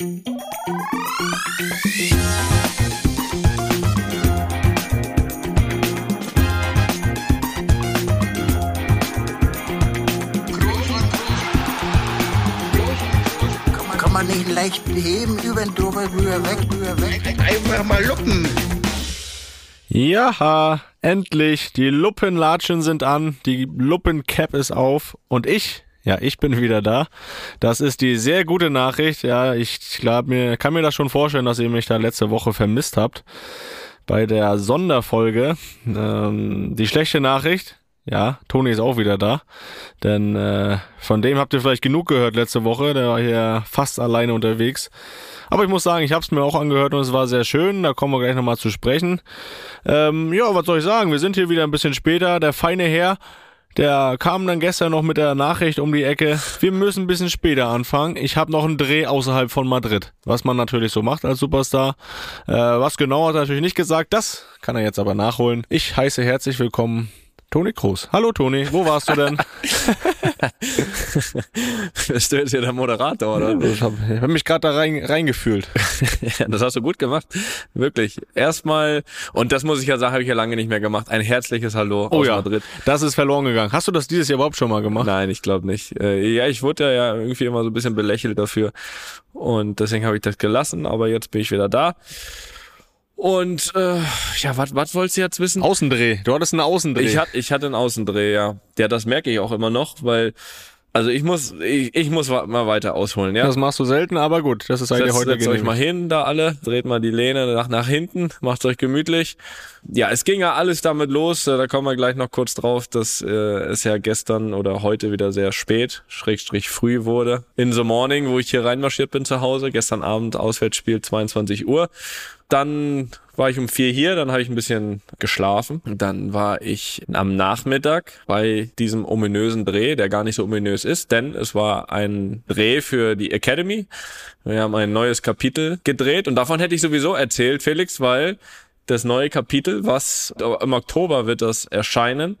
Kann man nicht leicht beheben, über den drüber, rüber, weg, rüber, weg. Einfach mal luppen. Ja, endlich. Die Luppenlatschen sind an, die Luppencap ist auf und ich, ja, ich bin wieder da. Das ist die sehr gute Nachricht. Ja, ich glaube mir, kann mir das schon vorstellen, dass ihr mich da letzte Woche vermisst habt bei der Sonderfolge. Ähm, die schlechte Nachricht, ja, Toni ist auch wieder da. Denn äh, von dem habt ihr vielleicht genug gehört letzte Woche. Der war hier fast alleine unterwegs. Aber ich muss sagen, ich habe es mir auch angehört und es war sehr schön. Da kommen wir gleich nochmal zu sprechen. Ähm, ja, was soll ich sagen? Wir sind hier wieder ein bisschen später. Der feine Herr, der kam dann gestern noch mit der Nachricht um die Ecke. Wir müssen ein bisschen später anfangen. Ich habe noch einen Dreh außerhalb von Madrid. Was man natürlich so macht als Superstar. Äh, was genau hat er natürlich nicht gesagt. Das kann er jetzt aber nachholen. Ich heiße herzlich willkommen Toni Kroos. Hallo Toni, wo warst du denn? Bist du jetzt hier der Moderator, oder? ich habe hab mich gerade da rein, reingefühlt. ja, das hast du gut gemacht. Wirklich. Erstmal, und das muss ich ja sagen, habe ich ja lange nicht mehr gemacht, ein herzliches Hallo Oh aus ja, Madrid. das ist verloren gegangen. Hast du das dieses Jahr überhaupt schon mal gemacht? Nein, ich glaube nicht. Äh, Ja, ich wurde ja irgendwie immer so ein bisschen belächelt dafür. Und deswegen habe ich das gelassen, aber jetzt bin ich wieder da. Und äh, ja, was was wolltest du jetzt wissen? Außendreh. Du hattest einen Außendreh. Ich, hat, ich hatte einen Außendreh, ja. Ja, das merke ich auch immer noch, weil, also ich muss, ich, ich muss mal weiter ausholen, ja. das machst du selten, aber gut, das ist eigentlich Setzt, heute setzt euch mal hin, da alle, dreht mal die Lehne nach, nach hinten, macht's euch gemütlich. Ja, es ging ja alles damit los, äh, da kommen wir gleich noch kurz drauf, dass äh, es ja gestern oder heute wieder sehr spät, schrägstrich früh wurde. In the morning, wo ich hier reinmarschiert bin zu Hause, gestern Abend Auswärtsspiel 22 Uhr. Dann war ich um vier hier, dann habe ich ein bisschen geschlafen. Dann war ich am Nachmittag bei diesem ominösen Dreh, der gar nicht so ominös ist, denn es war ein Dreh für die Academy. Wir haben ein neues Kapitel gedreht und davon hätte ich sowieso erzählt, Felix, weil das neue Kapitel, was im Oktober wird das erscheinen,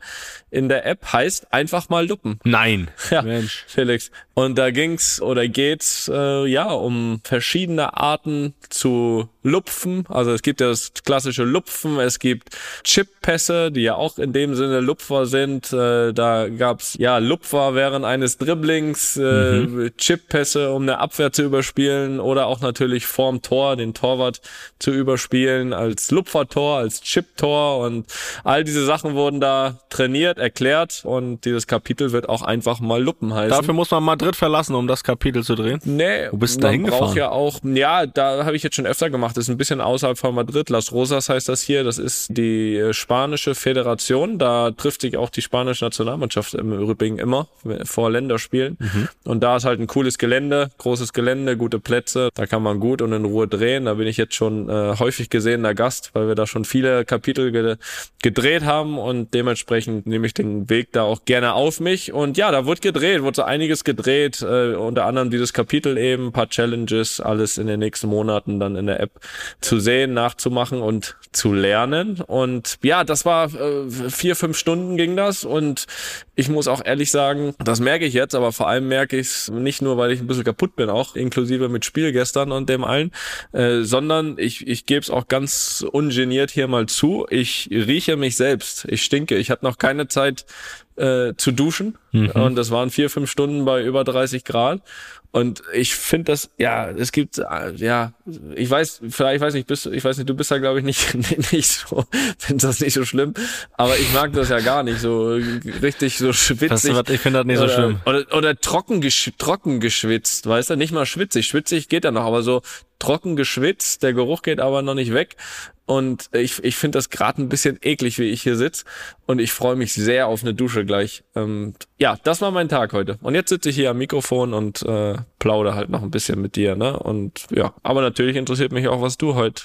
in der App heißt einfach mal Luppen. Nein. Ja, Mensch. Felix. Und da ging's oder geht's äh, ja um verschiedene Arten zu lupfen. Also es gibt ja das klassische Lupfen, es gibt Chip-Pässe, die ja auch in dem Sinne Lupfer sind. Äh, da gab's ja Lupfer während eines Dribblings, äh, Chip-Pässe, um eine Abwehr zu überspielen oder auch natürlich vorm Tor den Torwart zu überspielen als Lupfertor, als Chip-Tor und all diese Sachen wurden da trainiert, erklärt und dieses Kapitel wird auch einfach mal Luppen heißen. Dafür muss man Madrid verlassen, um das Kapitel zu drehen. Nee, Wo bist du da man hingefahren? braucht ja auch, ja, da habe ich jetzt schon öfter gemacht. Das ist ein bisschen außerhalb von Madrid. Las Rosas heißt das hier. Das ist die äh, spanische Föderation. Da trifft sich auch die spanische Nationalmannschaft im Übrigen immer vor Länderspielen. Mhm. Und da ist halt ein cooles Gelände, großes Gelände, gute Plätze. Da kann man gut und in Ruhe drehen. Da bin ich jetzt schon äh, häufig gesehener Gast, weil wir da schon viele Kapitel ge gedreht haben und dementsprechend nehme ich den Weg da auch gerne auf mich. Und ja, da wurde gedreht, wurde so einiges gedreht, äh, unter anderem dieses Kapitel eben, paar Challenges, alles in den nächsten Monaten dann in der App zu sehen, nachzumachen und zu lernen. Und ja, das war äh, vier, fünf Stunden ging das und ich muss auch ehrlich sagen, das merke ich jetzt, aber vor allem merke ich es nicht nur, weil ich ein bisschen kaputt bin, auch inklusive mit Spiel gestern und dem allen, äh, sondern ich, ich gebe es auch ganz ungeniert hier mal zu. Ich rieche mich selbst. Ich stinke. Ich hatte noch keine Zeit äh, zu duschen und das waren vier, fünf Stunden bei über 30 Grad. Und ich finde das, ja, es gibt, äh, ja, ich weiß, vielleicht, ich weiß nicht, bist, ich weiß nicht, du bist da glaube ich nicht, nicht so, findest das nicht so schlimm, aber ich mag das ja gar nicht, so richtig so schwitzig. Was, ich finde das nicht so oder, schlimm. Oder, oder trocken, gesch trocken geschwitzt, weißt du, nicht mal schwitzig, schwitzig geht ja noch, aber so trocken geschwitzt, der Geruch geht aber noch nicht weg. Und ich, ich finde das gerade ein bisschen eklig, wie ich hier sitz. Und ich freue mich sehr auf eine Dusche gleich. Ähm, ja, das war mein Tag heute. Und jetzt sitze ich hier am Mikrofon und äh, plaudere halt noch ein bisschen mit dir. Ne? Und ja, aber natürlich interessiert mich auch, was du heute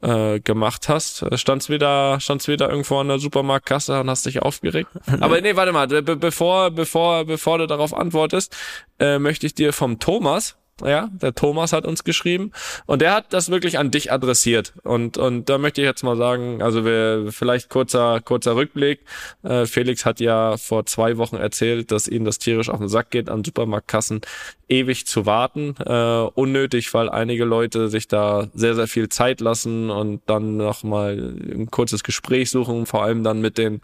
äh, gemacht hast. Äh, Standst wieder, standst wieder irgendwo an der Supermarktkasse und hast dich aufgeregt. Aber nee, warte mal, be bevor, bevor, bevor du darauf antwortest, äh, möchte ich dir vom Thomas ja, der Thomas hat uns geschrieben und der hat das wirklich an dich adressiert und und da möchte ich jetzt mal sagen, also wir vielleicht kurzer kurzer Rückblick. Äh, Felix hat ja vor zwei Wochen erzählt, dass ihm das tierisch auf den Sack geht, an Supermarktkassen ewig zu warten, äh, unnötig, weil einige Leute sich da sehr sehr viel Zeit lassen und dann noch mal ein kurzes Gespräch suchen, vor allem dann mit den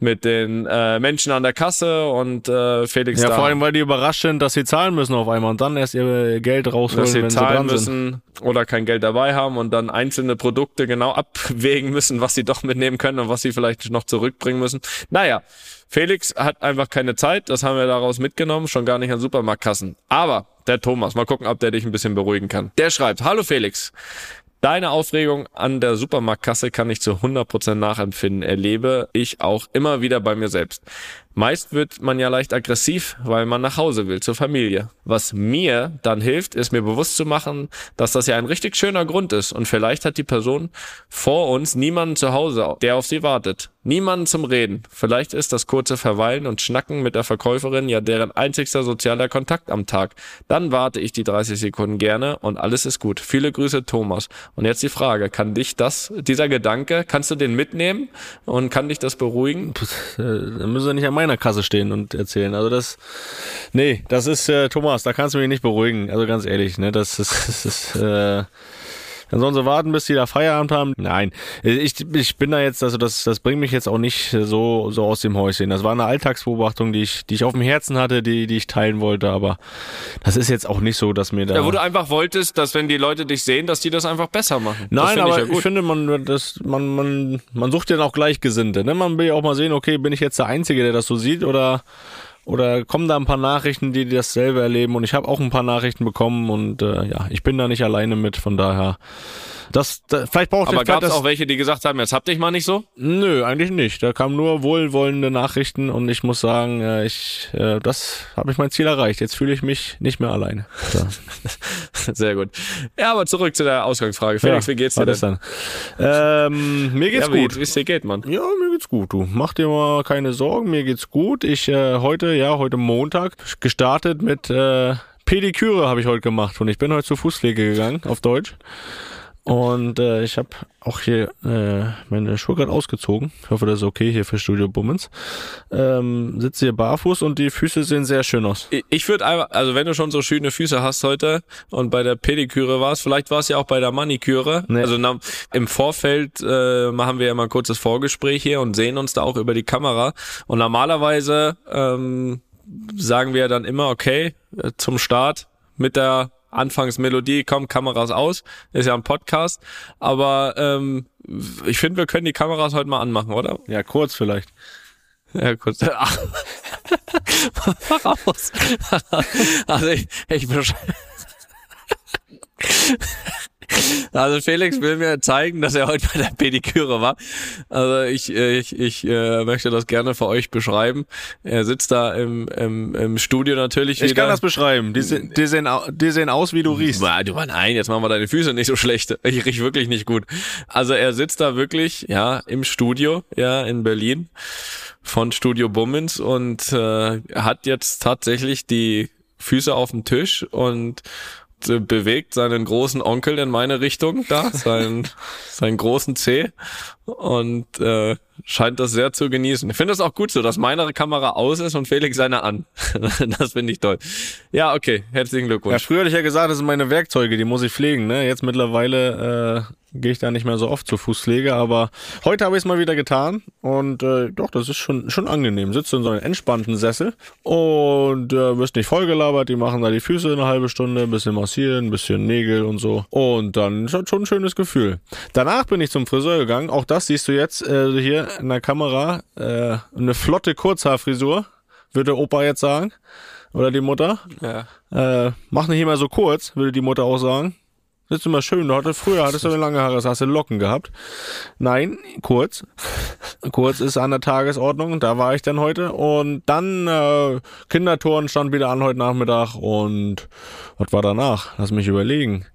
mit den äh, Menschen an der Kasse und äh, Felix Ja, da vor allem, weil die überrascht sind, dass sie zahlen müssen auf einmal und dann erst ihr Geld rausholen, dass sie wenn sie zahlen sind. müssen oder kein Geld dabei haben und dann einzelne Produkte genau abwägen müssen, was sie doch mitnehmen können und was sie vielleicht noch zurückbringen müssen. Naja, Felix hat einfach keine Zeit, das haben wir daraus mitgenommen, schon gar nicht an Supermarktkassen. Aber der Thomas, mal gucken, ob der dich ein bisschen beruhigen kann. Der schreibt, hallo Felix, Deine Aufregung an der Supermarktkasse kann ich zu 100% nachempfinden, erlebe ich auch immer wieder bei mir selbst. Meist wird man ja leicht aggressiv, weil man nach Hause will, zur Familie. Was mir dann hilft, ist mir bewusst zu machen, dass das ja ein richtig schöner Grund ist und vielleicht hat die Person vor uns niemanden zu Hause, der auf sie wartet. Niemanden zum Reden. Vielleicht ist das kurze Verweilen und Schnacken mit der Verkäuferin ja deren einzigster sozialer Kontakt am Tag. Dann warte ich die 30 Sekunden gerne und alles ist gut. Viele Grüße, Thomas. Und jetzt die Frage, kann dich das, dieser Gedanke, kannst du den mitnehmen und kann dich das beruhigen? Äh, Da müssen sie nicht an meiner Kasse stehen und erzählen. Also das, nee, das ist, äh, Thomas, da kannst du mich nicht beruhigen. Also ganz ehrlich, ne, das ist, das ist, äh, dann sollen sie warten, bis die da Feierabend haben. Nein, ich, ich bin da jetzt, also das, das bringt mich jetzt auch nicht so, so aus dem Häuschen. Das war eine Alltagsbeobachtung, die ich, die ich auf dem Herzen hatte, die, die ich teilen wollte, aber das ist jetzt auch nicht so, dass mir da. Ja, wo du einfach wolltest, dass wenn die Leute dich sehen, dass die das einfach besser machen. Nein, aber ich, ich, ja gut. finde, man, das, man, man, man sucht ja auch Gleichgesinnte. Ne? Man will ja auch mal sehen, okay, bin ich jetzt der Einzige, der das so sieht oder, oder kommen da ein paar Nachrichten, die dasselbe erleben und ich habe auch ein paar Nachrichten bekommen und äh, ja, ich bin da nicht alleine mit, von daher. Das, da, vielleicht braucht aber gab es auch welche, die gesagt haben, jetzt habt dich mal nicht so? Nö, eigentlich nicht. Da kamen nur wohlwollende Nachrichten und ich muss sagen, äh, ich, äh, das habe ich mein Ziel erreicht. Jetzt fühle ich mich nicht mehr alleine. So. Sehr gut. Ja, aber zurück zu der Ausgangsfrage. Felix, wie geht's dir denn? dann? Ähm, mir geht's ja, gut. Wie es dir geht, Mann. Ja, mir geht's gut, du. Mach dir mal keine Sorgen, mir geht's gut. Ich äh, heute, ja, heute Montag gestartet mit äh, Pediküre habe ich heute gemacht und ich bin heute zur Fußpflege gegangen, auf Deutsch. Und äh, ich habe auch hier äh, meine Schuhe gerade ausgezogen. Ich hoffe, das ist okay hier für Studio Bummens. Ähm, sitze hier barfuß und die Füße sehen sehr schön aus. Ich- würde einfach, also wenn du schon so schöne Füße hast heute und bei der Pediküre warst, vielleicht war es ja auch bei der Maniküre. Nee. Also na, im Vorfeld äh, machen wir ja mal ein kurzes Vorgespräch hier und sehen uns da auch über die Kamera. Und normalerweise ähm, sagen wir dann immer, okay, äh, zum Start mit der Anfangsmelodie, komm, Kameras aus, ist ja ein Podcast, aber ähm, ich finde, wir können die Kameras heute mal anmachen, oder? Ja, kurz vielleicht. Ja, kurz. Ach. Mach aus. Also ich, ich besch- Also Felix will mir zeigen, dass er heute bei der Pediküre war. Also ich, ich, ich äh, möchte das gerne für euch beschreiben. Er sitzt da im, im, im Studio natürlich Ich wieder. kann das beschreiben. Die, die, sehen, die sehen aus, wie du riechst. Du, nein, jetzt machen wir deine Füße nicht so schlecht. Ich riech wirklich nicht gut. Also er sitzt da wirklich, ja, im Studio, ja, in Berlin von Studio Bummens und äh, hat jetzt tatsächlich die Füße auf dem Tisch und bewegt seinen großen Onkel in meine Richtung da, seinen, seinen großen Zeh und äh, scheint das sehr zu genießen. Ich finde das auch gut so, dass meine Kamera aus ist und Felix seine an. das finde ich toll. Ja, okay, herzlichen Ja, Glückwunsch. früher hatte ich ja gesagt, das sind meine Werkzeuge, die muss ich pflegen. Ne? Jetzt mittlerweile äh, gehe ich da nicht mehr so oft zur Fußpflege, aber heute habe ich es mal wieder getan und äh, doch, das ist schon schon angenehm. Sitzt in so einem entspannten Sessel und äh, wirst nicht vollgelabert. Die machen da die Füße eine halbe Stunde, ein bisschen massieren, ein bisschen Nägel und so und dann ist das schon ein schönes Gefühl. Danach bin ich zum Friseur gegangen. Auch das siehst du jetzt äh, hier in der Kamera. Äh, eine flotte Kurzhaarfrisur, würde Opa jetzt sagen. Oder die Mutter. Ja. Äh, mach nicht immer so kurz, würde die Mutter auch sagen. Das ist immer schön. Du hattest, früher hattest du lange Haare, hast du Locken gehabt. Nein, kurz. kurz ist an der Tagesordnung. Da war ich dann heute. Und dann äh, Kindertouren stand wieder an heute Nachmittag. Und was war danach? Lass mich überlegen.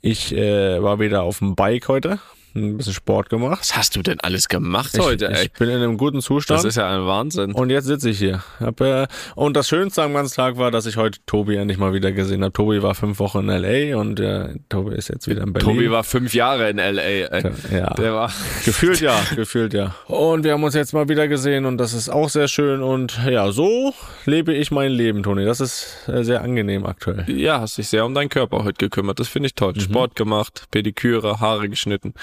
Ich äh, war wieder auf dem Bike heute. Ein bisschen Sport gemacht. Was hast du denn alles gemacht Ich, heute, ey? ich bin in einem guten Zustand. Das ist ja ein Wahnsinn. und jetzt sitze ich hier. Hab, äh, und das Schönste am ganzen Tag war, dass ich heute Tobi endlich mal wieder gesehen habe. Tobi war fünf Wochen in L.A. und äh, Tobi ist jetzt wieder in Berlin. Tobi war fünf Jahre in L.A., ey. ja. Der war... Gefühlt ja, gefühlt ja. Und wir haben uns jetzt mal wieder gesehen und das ist auch sehr schön. Und ja, so lebe ich mein Leben, Toni. Das ist äh, sehr angenehm aktuell. Ja, hast dich sehr um deinen Körper heute gekümmert. Das finde ich toll. Mhm. Sport gemacht, Pediküre, Haare geschnitten.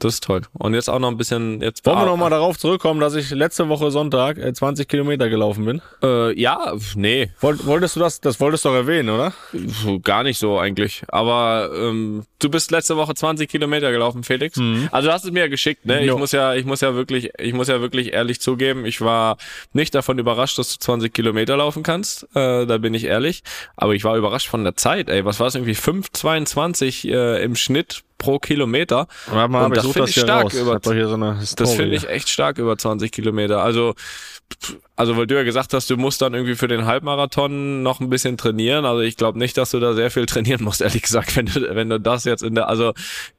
Das ist toll. Und jetzt auch noch ein bisschen. Jetzt Wollen wir nochmal darauf zurückkommen, dass ich letzte Woche Sonntag äh, 20 Kilometer gelaufen bin? Äh, ja, nee, Wollt, wolltest du das, das wolltest du doch erwähnen, oder? gar nicht so eigentlich. Aber ähm, du bist letzte Woche 20 Kilometer gelaufen, Felix. Also du hast es mir ja geschickt, ne? Ich Jo. muss ja, ich muss ja wirklich, ich muss ja wirklich ehrlich zugeben, ich war nicht davon überrascht, dass du 20 Kilometer laufen kannst. Äh, da bin ich ehrlich. Aber ich war überrascht von der Zeit. Ey, was war es irgendwie 5,22 äh, im Schnitt pro Kilometer? Warte mal, Und das finde das ich hier stark raus. über- ich so. Das finde ich echt stark über 20 Kilometer. Also, also weil du ja gesagt hast, du musst dann irgendwie für den Halbmarathon noch ein bisschen trainieren. Also ich glaube nicht, dass du da sehr viel trainieren musst, ehrlich gesagt, wenn du, wenn du das jetzt in der, also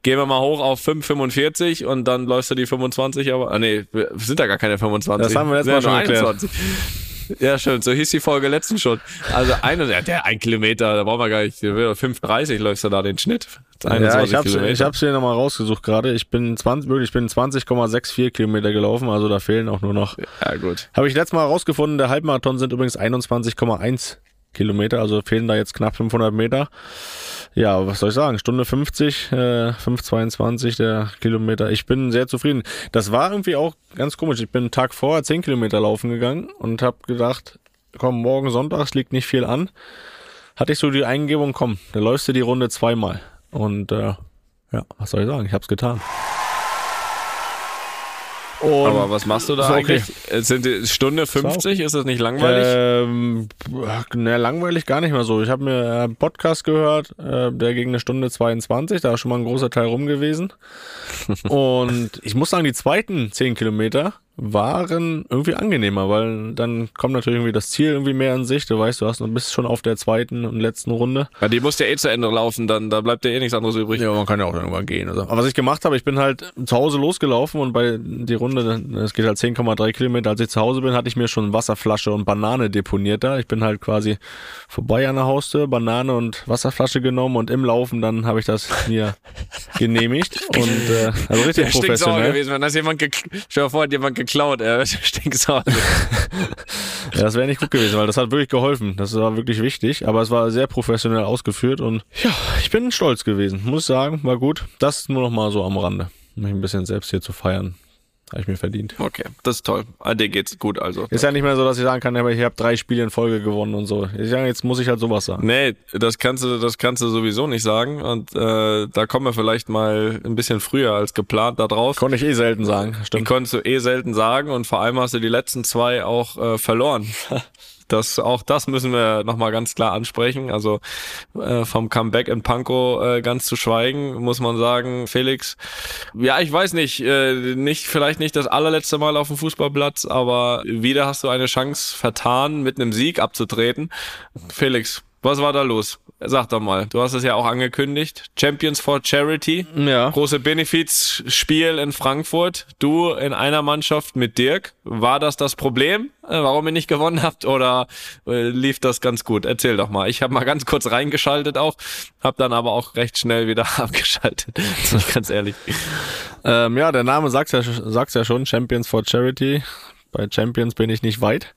gehen wir mal hoch auf 5,45 und dann läufst du die 25, aber, ah nee, sind da gar keine 25. Das haben wir letztes Sind Mal schon nur geklärt. 21. Ja, schön. So hieß die Folge letzten schon. Also eine, ja, der ein Kilometer, da brauchen wir gar nicht. 5,30 läufst du da den Schnitt. Ja, 21 ich hab's, Kilometer. ich hab's hier nochmal rausgesucht gerade. Ich bin 20, wirklich, ich bin 20,64 Kilometer gelaufen, also da fehlen auch nur noch. ja, gut. Habe ich letztes Mal rausgefunden, der Halbmarathon sind übrigens 21,1 Kilometer, also fehlen da jetzt knapp 500 Meter. Ja, was soll ich sagen? Stunde 50, äh, 5,22 der Kilometer. Ich bin sehr zufrieden. Das war irgendwie auch ganz komisch. Ich bin einen Tag vorher 10 Kilometer laufen gegangen und habe gedacht, komm, morgen Sonntags liegt nicht viel an. Hatte ich so die Eingebung, komm, da läufst du die Runde zweimal. Und äh, ja, was soll ich sagen? Ich hab's getan. Und Aber was machst du da okay. eigentlich? Äh, Sind die Stunde 50? Ist das nicht langweilig? Ähm, ne, langweilig gar nicht mehr so. Ich habe mir einen Podcast gehört, äh, der gegen eine Stunde 22, da ist schon mal ein großer Teil rum gewesen. Und ich muss sagen, die zweiten 10 Kilometer waren irgendwie angenehmer, weil dann kommt natürlich irgendwie das Ziel irgendwie mehr in Sicht. Du weißt, du hast, du bist schon auf der zweiten und letzten Runde. Ja, die muss ja eh zu Ende laufen, dann da bleibt ja eh nichts anderes übrig. Ja, man kann ja auch irgendwann gehen. Also. Aber was ich gemacht habe, ich bin halt zu Hause losgelaufen und bei die Runde, es geht halt 10,3 Kilometer, als ich zu Hause bin, hatte ich mir schon Wasserflasche und Banane deponiert da. Ich bin halt quasi vorbei an der Haustür, Banane und Wasserflasche genommen und im Laufen dann habe ich das mir genehmigt und äh, also richtig Der professionell. gewesen, wenn das jemand stell dir vor, jemand geklaut, er stinksauer. Das wäre nicht gut gewesen, weil das hat wirklich geholfen. Das war wirklich wichtig, aber es war sehr professionell ausgeführt und ja, ich bin stolz gewesen, muss sagen, war gut. Das nur noch mal so am Rande, um mich ein bisschen selbst hier zu feiern. Habe ich mir verdient. Okay, das ist toll. Ah, dir geht's gut also. Ist ja nicht mehr so, dass ich sagen kann, ich habe drei Spiele in Folge gewonnen und so. Ich sage, jetzt muss ich halt sowas sagen. Nee, das kannst du, das kannst du sowieso nicht sagen. Und äh, da kommen wir vielleicht mal ein bisschen früher als geplant da drauf. Konnte ich eh selten sagen. Die Stimmt. konntest du eh selten sagen und vor allem hast du die letzten zwei auch äh, verloren. Das, auch das müssen wir nochmal ganz klar ansprechen. Also äh, vom Comeback in Pankow äh, ganz zu schweigen, muss man sagen, Felix. Ja, ich weiß nicht, äh, nicht vielleicht nicht das allerletzte Mal auf dem Fußballplatz, aber wieder hast du eine Chance vertan, mit einem Sieg abzutreten. Felix, was war da los? Sag doch mal, du hast es ja auch angekündigt. Champions for Charity Ja. große Benefizspiel in Frankfurt. Du in einer Mannschaft mit Dirk. War das das Problem, äh, warum ihr nicht gewonnen habt oder äh, lief das ganz gut? Erzähl doch mal. Ich habe mal ganz kurz reingeschaltet auch, habe dann aber auch recht schnell wieder abgeschaltet. Ganz ehrlich. Ähm, ja, der Name sagt's ja, sagt's ja schon, Champions for Charity. Bei Champions bin ich nicht weit.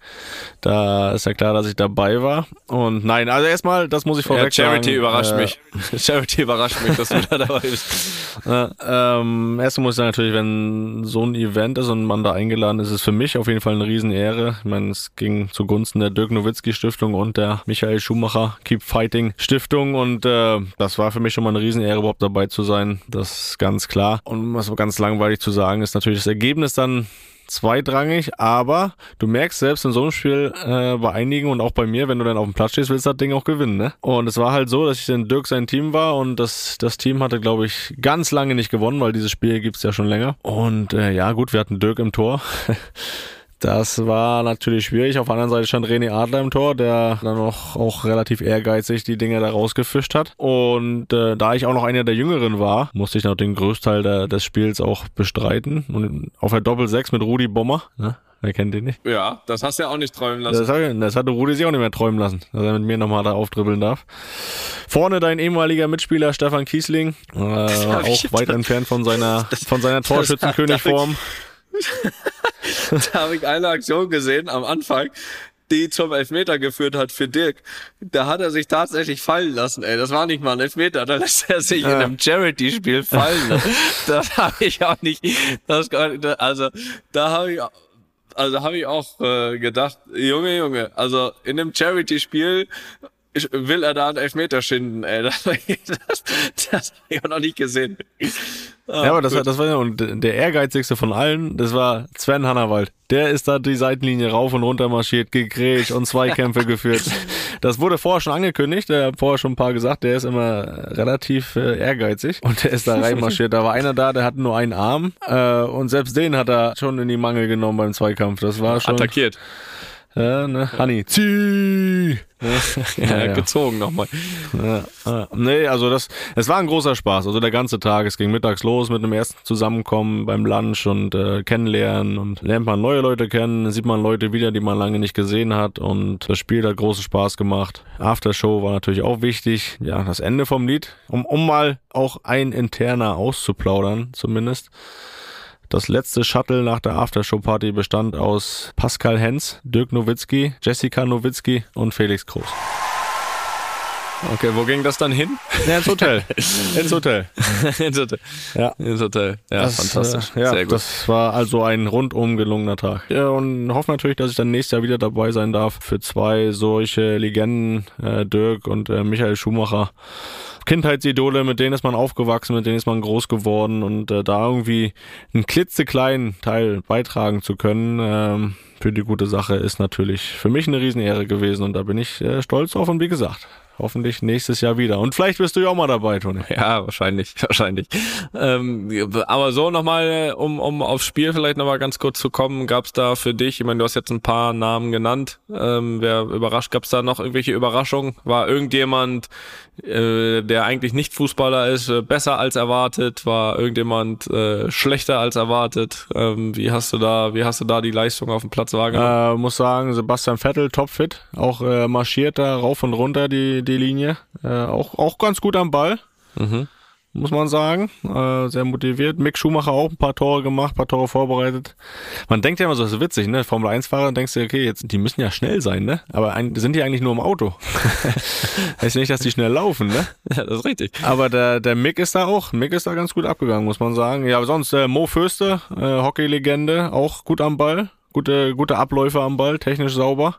Da ist ja klar, dass ich dabei war. Und nein, also erstmal, das muss ich Ja, vorweg Charity sagen. überrascht äh, mich. Charity überrascht mich, dass du da dabei bist. Äh, ähm, erstmal muss ich sagen, natürlich, wenn so ein Event ist und man da eingeladen ist, ist es für mich auf jeden Fall eine Riesenehre. Ich meine, es ging zugunsten der Dirk Nowitzki Stiftung und der Michael Schumacher Keep Fighting Stiftung und äh, das war für mich schon mal eine Riesenehre, überhaupt dabei zu sein. Das ist ganz klar. Und was ganz langweilig zu sagen ist natürlich das Ergebnis dann zweitrangig, aber du merkst selbst in so einem Spiel äh, bei einigen und auch bei mir, wenn du dann auf dem Platz stehst, willst du das Ding auch gewinnen, ne? Und es war halt so, dass ich in Dirk sein Team war und das, das Team hatte, glaube ich, ganz lange nicht gewonnen, weil dieses Spiel gibt's ja schon länger. Und äh, ja, gut, wir hatten Dirk im Tor. Das war natürlich schwierig. Auf der anderen Seite stand René Adler im Tor, der dann auch, auch relativ ehrgeizig die Dinge da rausgefischt hat. Und äh, da ich auch noch einer der Jüngeren war, musste ich noch den Großteil der, des Spiels auch bestreiten. Und auf der Doppel-6 mit Rudi Bommer, ne? Wer kennt den nicht? Ja, das hast du ja auch nicht träumen lassen. Das, hat, das hatte Rudi sich auch nicht mehr träumen lassen, dass er mit mir nochmal da aufdribbeln darf. Vorne dein ehemaliger Mitspieler Stefan Kiesling, äh, auch weit entfernt von seiner, von seiner Torschützenkönigform. Da habe ich eine Aktion gesehen am Anfang, die zum Elfmeter geführt hat für Dirk. Da hat er sich tatsächlich fallen lassen, ey. Das war nicht mal ein Elfmeter, da lässt er sich ja. in einem Charity-Spiel fallen. das habe ich auch nicht. Das, also, da habe ich also habe ich auch äh, gedacht, Junge, Junge, also in einem Charity-Spiel will er da einen Elfmeter schinden, ey. Das, das, das habe ich auch noch nicht gesehen. Ah, ja, aber das, war, das war ja und der ehrgeizigste von allen, das war Sven Hannawald. Der ist da die Seitenlinie rauf und runter marschiert, gegrätscht und Zweikämpfe geführt. Das wurde vorher schon angekündigt, der hat vorher schon ein paar gesagt, der ist immer relativ äh, ehrgeizig und der ist da reinmarschiert. Da war einer da, der hatte nur einen Arm äh, und selbst den hat er schon in die Mangel genommen beim Zweikampf. Das war schon... Attackiert. Ja, ne? Honey, zieh! ja, ja, gezogen nochmal. Ja, ja. Nee, also das, es war ein großer Spaß. Also der ganze Tag, es ging mittags los mit einem ersten Zusammenkommen beim Lunch und äh, kennenlernen und lernt man neue Leute kennen, sieht man Leute wieder, die man lange nicht gesehen hat und das Spiel hat großen Spaß gemacht. Aftershow war natürlich auch wichtig. Ja, das Ende vom Lied, um, um mal auch ein interner auszuplaudern, zumindest. Das letzte Shuttle nach der Aftershow-Party bestand aus Pascal Hens, Dirk Nowitzki, Jessica Nowitzki und Felix Groß. Okay, wo ging das dann hin? Ja, ins Hotel. ins Hotel. ins Hotel. Ja. Ins Hotel. Ja, das, fantastisch. Äh, ja, Sehr gut. Das war also ein rundum gelungener Tag. Ja, und hoffe natürlich, dass ich dann nächstes Jahr wieder dabei sein darf für zwei solche Legenden, äh, Dirk und äh, Michael Schumacher. Kindheitsidole, mit denen ist man aufgewachsen, mit denen ist man groß geworden und äh, da irgendwie einen klitzekleinen Teil beitragen zu können ähm, für die gute Sache ist natürlich für mich eine Riesenehre gewesen und da bin ich äh, stolz drauf und wie gesagt, hoffentlich nächstes Jahr wieder. Und vielleicht bist du ja auch mal dabei, Toni. Ja, wahrscheinlich, wahrscheinlich. Ähm, aber so nochmal, um, um aufs Spiel vielleicht nochmal ganz kurz zu kommen, gab es da für dich, ich meine, du hast jetzt ein paar Namen genannt, ähm, wer überrascht, gab es da noch irgendwelche Überraschungen? War irgendjemand, äh, der eigentlich nicht Fußballer ist, äh, besser als erwartet? War irgendjemand äh, schlechter als erwartet? Ähm, wie hast du da, wie hast du da die Leistung auf dem Platz wahrgenommen? Äh, muss sagen, Sebastian Vettel topfit, auch äh, marschiert da rauf und runter die die Linie. Äh, auch, auch ganz gut am Ball. Mhm. Muss man sagen. Äh, sehr motiviert. Mick Schumacher auch ein paar Tore gemacht, ein paar Tore vorbereitet. Man denkt ja immer so, das ist witzig, ne? Formel 1-Fahrer denkst du, okay, jetzt, die müssen ja schnell sein, ne? Aber ein, sind die eigentlich nur im Auto? heißt nicht, dass die schnell laufen, ne? Ja, das ist richtig. Aber der, der Mick ist da auch. Mick ist da ganz gut abgegangen, muss man sagen. Ja, aber sonst äh, Mo Fürste, äh, Hockey-Legende, auch gut am Ball. Gute, gute Abläufe am Ball, technisch sauber.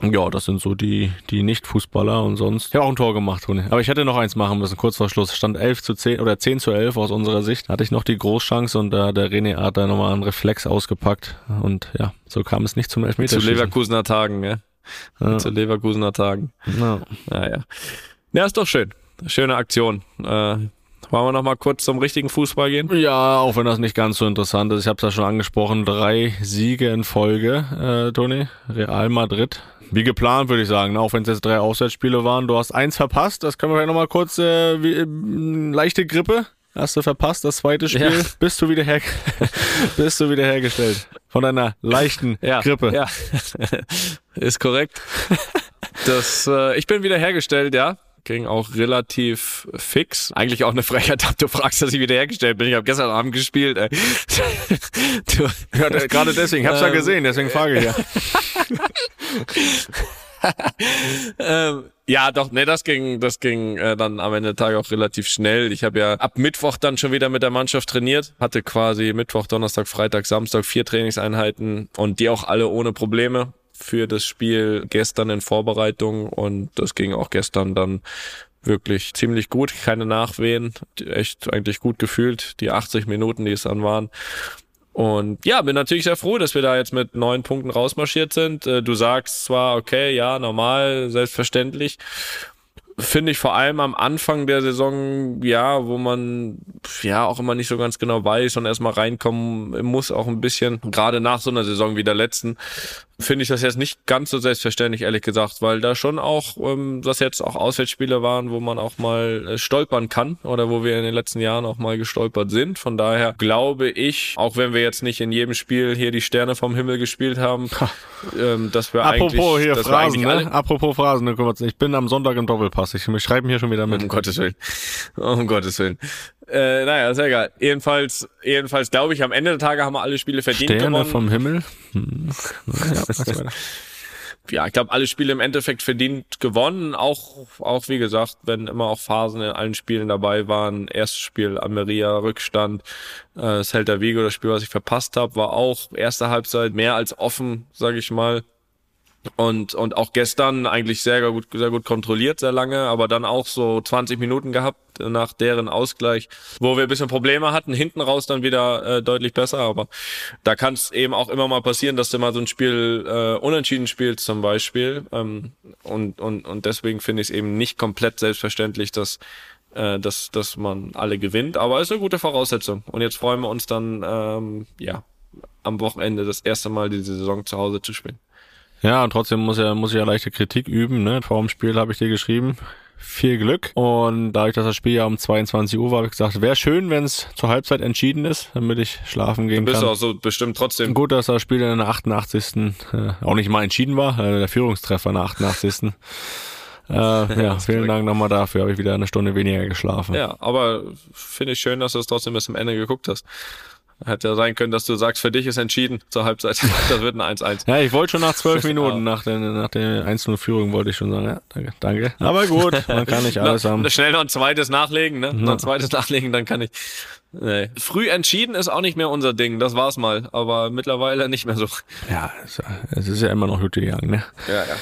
Ja, das sind so die, die Nicht-Fußballer und sonst. Ich habe auch ein Tor gemacht, Toni. Aber ich hätte noch eins machen müssen, kurz vor Schluss. Stand 11 zu 10 oder 10 zu 11 aus unserer Sicht. Hatte ich noch die Großchance und da der René hat da nochmal einen Reflex ausgepackt. Und ja, so kam es nicht zum Elfmeter. Zu Leverkusener Tagen, ja. ja. Zu Leverkusener Tagen. Ja. Naja. Ja, ist doch schön. Schöne Aktion. Äh, wollen wir noch mal kurz zum richtigen Fußball gehen? Ja, auch wenn das nicht ganz so interessant ist. Ich habe es ja schon angesprochen. Drei Siege in Folge, äh, Toni. Real Madrid wie geplant, würde ich sagen. Auch wenn es jetzt drei Auswärtsspiele waren. Du hast eins verpasst. Das können wir vielleicht nochmal kurz. Äh, wie, äh, leichte Grippe. Hast du verpasst, das zweite Spiel. Ja. Bist du wieder her bist du wieder hergestellt. Von einer leichten ja, Grippe. Ja, ist korrekt. Das, äh, ich bin wieder hergestellt, ja ging auch relativ fix. Eigentlich auch eine Frechheit, du fragst, dass ich wiederhergestellt bin. Ich habe gestern Abend gespielt. Ey. Du, ja, gerade deswegen, ich hab's ähm, ja gesehen, deswegen frage ich ja. ähm, ja, doch, nee, das ging, das ging äh, dann am Ende des Tages auch relativ schnell. Ich habe ja ab Mittwoch dann schon wieder mit der Mannschaft trainiert, hatte quasi Mittwoch, Donnerstag, Freitag, Samstag vier Trainingseinheiten und die auch alle ohne Probleme für das Spiel gestern in Vorbereitung und das ging auch gestern dann wirklich ziemlich gut, keine Nachwehen, echt eigentlich gut gefühlt, die 80 Minuten, die es dann waren. Und ja, bin natürlich sehr froh, dass wir da jetzt mit neun Punkten rausmarschiert sind. Äh, du sagst zwar, okay, ja, normal, selbstverständlich. Finde ich vor allem am Anfang der Saison, ja, wo man ja auch immer nicht so ganz genau weiß und erstmal reinkommen muss auch ein bisschen, gerade nach so einer Saison wie der letzten finde ich das jetzt nicht ganz so selbstverständlich, ehrlich gesagt, weil da schon auch, ähm, das jetzt auch Auswärtsspiele waren, wo man auch mal äh, stolpern kann oder wo wir in den letzten Jahren auch mal gestolpert sind. Von daher glaube ich, auch wenn wir jetzt nicht in jedem Spiel hier die Sterne vom Himmel gespielt haben, ähm, dass wir Apropos eigentlich... hier dass wir Phrasen, eigentlich ne? Apropos Phrasen, ne? Ich bin am Sonntag im Doppelpass. Ich, ich schreibe hier schon wieder mit. Um Gottes Willen. Um Gottes Willen. Äh, naja, ist ja egal. Jedenfalls, jedenfalls glaube ich, am Ende der Tage haben wir alle Spiele verdient Sterne gewonnen. vom Himmel. Hm. Ja, ja, ich glaube, alle Spiele im Endeffekt verdient gewonnen. Auch, auch wie gesagt, wenn immer auch Phasen in allen Spielen dabei waren. Erstes Spiel Almeria, Rückstand, äh, Celta Vigo, das Spiel, was ich verpasst habe, war auch erste Halbzeit mehr als offen, sage ich mal. Und, und auch gestern eigentlich sehr gut, sehr gut kontrolliert, sehr lange, aber dann auch so 20 Minuten gehabt nach deren Ausgleich, wo wir ein bisschen Probleme hatten, hinten raus dann wieder äh, deutlich besser, aber da kann es eben auch immer mal passieren, dass du mal so ein Spiel äh, unentschieden spielst zum Beispiel. Ähm, und, und, und deswegen finde ich es eben nicht komplett selbstverständlich, dass äh, dass, dass man alle gewinnt, aber ist eine gute Voraussetzung. Und jetzt freuen wir uns dann ähm, ja am Wochenende das erste Mal diese Saison zu Hause zu spielen. Ja, und trotzdem muss er muss ich ja leichte Kritik üben. Ne? Vor dem Spiel habe ich dir geschrieben. Viel Glück. Und dadurch, dass das Spiel ja um 22 Uhr war, habe ich gesagt, wäre schön, wenn es zur Halbzeit entschieden ist, damit ich schlafen gehen Du bist kann. auch so bestimmt trotzdem Gut, dass das Spiel in der 88. Äh, auch nicht mal entschieden war, äh, der Führungstreffer in der 88. äh, ja, vielen. Dank nochmal dafür, habe ich wieder eine Stunde weniger geschlafen. Ja, aber finde ich schön, dass du es trotzdem bis zum Ende geguckt hast. Hätte ja sein können, dass du sagst, für dich ist entschieden zur Halbzeit. Das wird ein 1-1. Ja, ich wollte schon nach zwölf Minuten, nach der, nach der 1-0-Führung wollte ich schon sagen, ja, danke, danke. Aber gut, man kann nicht alles haben. Schnell noch ein zweites nachlegen, ne? Noch ein zweites nachlegen, dann kann ich. Nee. Früh entschieden ist auch nicht mehr unser Ding, das war's mal. Aber mittlerweile nicht mehr so. Ja, es, es ist ja immer noch gut gegangen, ne? Ja, ja.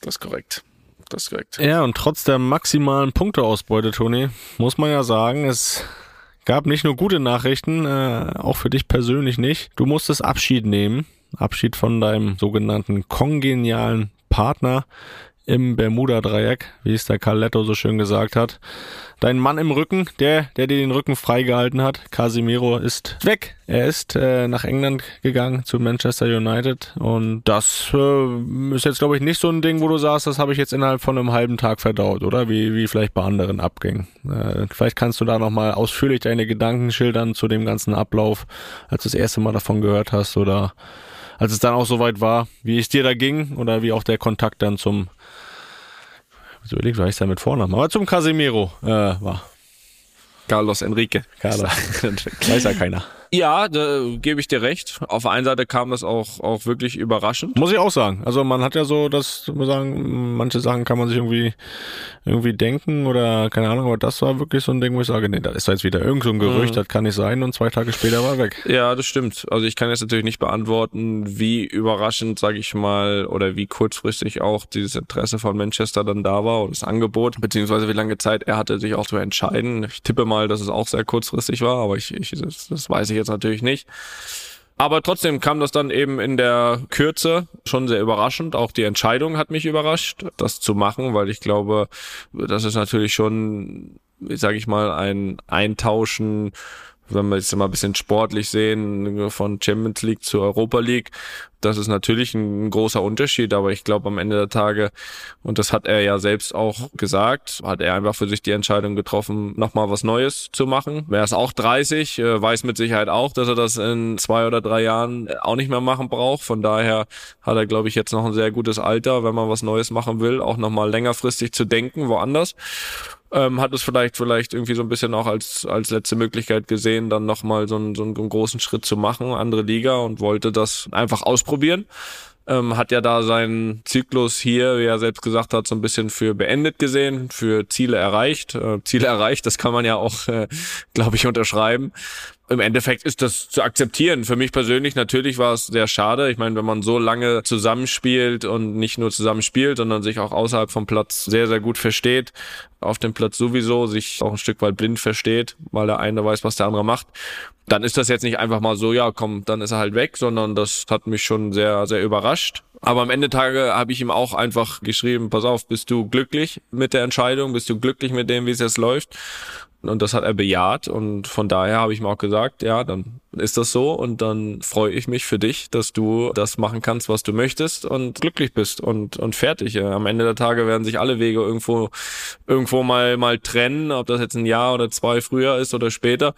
Das ist korrekt. Das ist korrekt. Ja, und trotz der maximalen Punkteausbeute, Toni, muss man ja sagen, es gab nicht nur gute Nachrichten, äh, auch für dich persönlich nicht. Du musstest Abschied nehmen. Abschied von deinem sogenannten kongenialen Partner im Bermuda-Dreieck, wie es der Carletto so schön gesagt hat. Dein Mann im Rücken, der, der dir den Rücken freigehalten hat, Casimiro, ist weg. Er ist äh, nach England gegangen zu Manchester United und das äh, ist jetzt, glaube ich, nicht so ein Ding, wo du sagst, das habe ich jetzt innerhalb von einem halben Tag verdaut, oder? Wie, wie vielleicht bei anderen Abgängen. Äh, vielleicht kannst du da nochmal ausführlich deine Gedanken schildern zu dem ganzen Ablauf, als du das erste Mal davon gehört hast oder als es dann auch soweit war, wie es dir da ging oder wie auch der Kontakt dann zum so überlegt, war ich da mit Vornamen, aber zum Casemiro äh, war. Carlos Enrique. Carlos. Weiß ja keiner. Ja, da gebe ich dir recht. Auf der einen Seite kam das auch, auch wirklich überraschend. Muss ich auch sagen. Also man hat ja so, dass man sagen, manche Sachen kann man sich irgendwie irgendwie denken oder keine Ahnung, aber das war wirklich so ein Ding, wo ich sage, nee, das ist jetzt wieder irgend so ein Gerücht, das kann nicht sein und zwei Tage später war er weg. Ja, das stimmt. Also ich kann jetzt natürlich nicht beantworten, wie überraschend, sage ich mal, oder wie kurzfristig auch dieses Interesse von Manchester dann da war oder das Angebot, beziehungsweise wie lange Zeit er hatte, sich auch zu entscheiden. Ich tippe mal, dass es auch sehr kurzfristig war, aber ich, ich das, das weiß ich jetzt natürlich nicht. Aber trotzdem kam das dann eben in der Kürze schon sehr überraschend. Auch die Entscheidung hat mich überrascht, das zu machen, weil ich glaube, das ist natürlich schon, sage ich mal, ein Eintauschen, wenn wir jetzt mal ein bisschen sportlich sehen, von Champions League zu Europa League. Das ist natürlich ein großer Unterschied, aber ich glaube am Ende der Tage, und das hat er ja selbst auch gesagt, hat er einfach für sich die Entscheidung getroffen, nochmal was Neues zu machen. Er ist auch 30, äh, weiß mit Sicherheit auch, dass er das in zwei oder drei Jahren auch nicht mehr machen braucht. Von daher hat er, glaube ich, jetzt noch ein sehr gutes Alter, wenn man was Neues machen will, auch nochmal längerfristig zu denken, woanders ähm, hat es vielleicht vielleicht irgendwie so ein bisschen auch als als letzte Möglichkeit gesehen, dann nochmal so einen, so einen großen Schritt zu machen, andere Liga und wollte das einfach ausprobieren. Ähm, hat ja da seinen Zyklus hier, wie er selbst gesagt hat, so ein bisschen für beendet gesehen, für Ziele erreicht. Äh, Ziele erreicht, das kann man ja auch, äh, glaube ich, unterschreiben. Im Endeffekt ist das zu akzeptieren. Für mich persönlich natürlich war es sehr schade. Ich meine, wenn man so lange zusammenspielt und nicht nur zusammenspielt, sondern sich auch außerhalb vom Platz sehr, sehr gut versteht, auf dem Platz sowieso sich auch ein Stück weit blind versteht, weil der eine weiß, was der andere macht, dann ist das jetzt nicht einfach mal so, ja, komm, dann ist er halt weg, sondern das hat mich schon sehr, sehr überrascht. Aber am Ende Tage habe ich ihm auch einfach geschrieben, pass auf, bist du glücklich mit der Entscheidung? Bist du glücklich mit dem, wie es jetzt läuft? Und das hat er bejaht und von daher habe ich mir auch gesagt, ja, dann ist das so und dann freue ich mich für dich, dass du das machen kannst, was du möchtest und glücklich bist und, und fertig. Am Ende der Tage werden sich alle Wege irgendwo, irgendwo mal, mal trennen, ob das jetzt ein Jahr oder zwei früher ist oder später.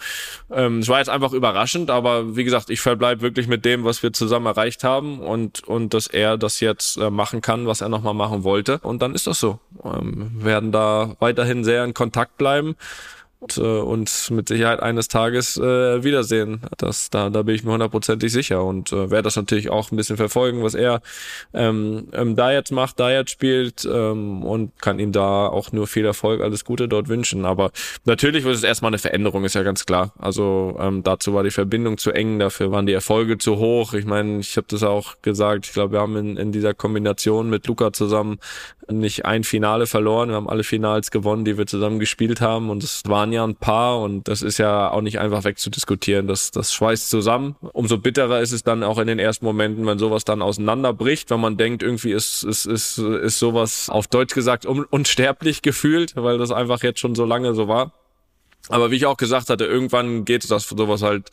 Ähm, es war jetzt einfach überraschend, aber wie gesagt, ich verbleibe wirklich mit dem, was wir zusammen erreicht haben und, und dass er das jetzt äh, machen kann, was er nochmal machen wollte. Und dann ist das so. Ähm, werden da weiterhin sehr in Kontakt bleiben und äh, uns mit Sicherheit eines Tages äh, wiedersehen. Das, da, da bin ich mir hundertprozentig sicher und äh, werde das natürlich auch ein bisschen verfolgen, was er ähm, ähm, da jetzt macht, da jetzt spielt ähm, und kann ihm da auch nur viel Erfolg, alles Gute dort wünschen. Aber natürlich wird es erstmal eine Veränderung, ist ja ganz klar. Also ähm, dazu war die Verbindung zu eng, dafür waren die Erfolge zu hoch. Ich meine, ich habe das auch gesagt, ich glaube, wir haben in, in dieser Kombination mit Luca zusammen nicht ein Finale verloren. Wir haben alle Finals gewonnen, die wir zusammen gespielt haben und es waren ja ein paar und das ist ja auch nicht einfach wegzudiskutieren. Das, das schweißt zusammen. Umso bitterer ist es dann auch in den ersten Momenten, wenn sowas dann auseinanderbricht, wenn man denkt, irgendwie ist, ist, ist, ist sowas auf Deutsch gesagt un unsterblich gefühlt, weil das einfach jetzt schon so lange so war. Aber wie ich auch gesagt hatte, irgendwann geht das sowas halt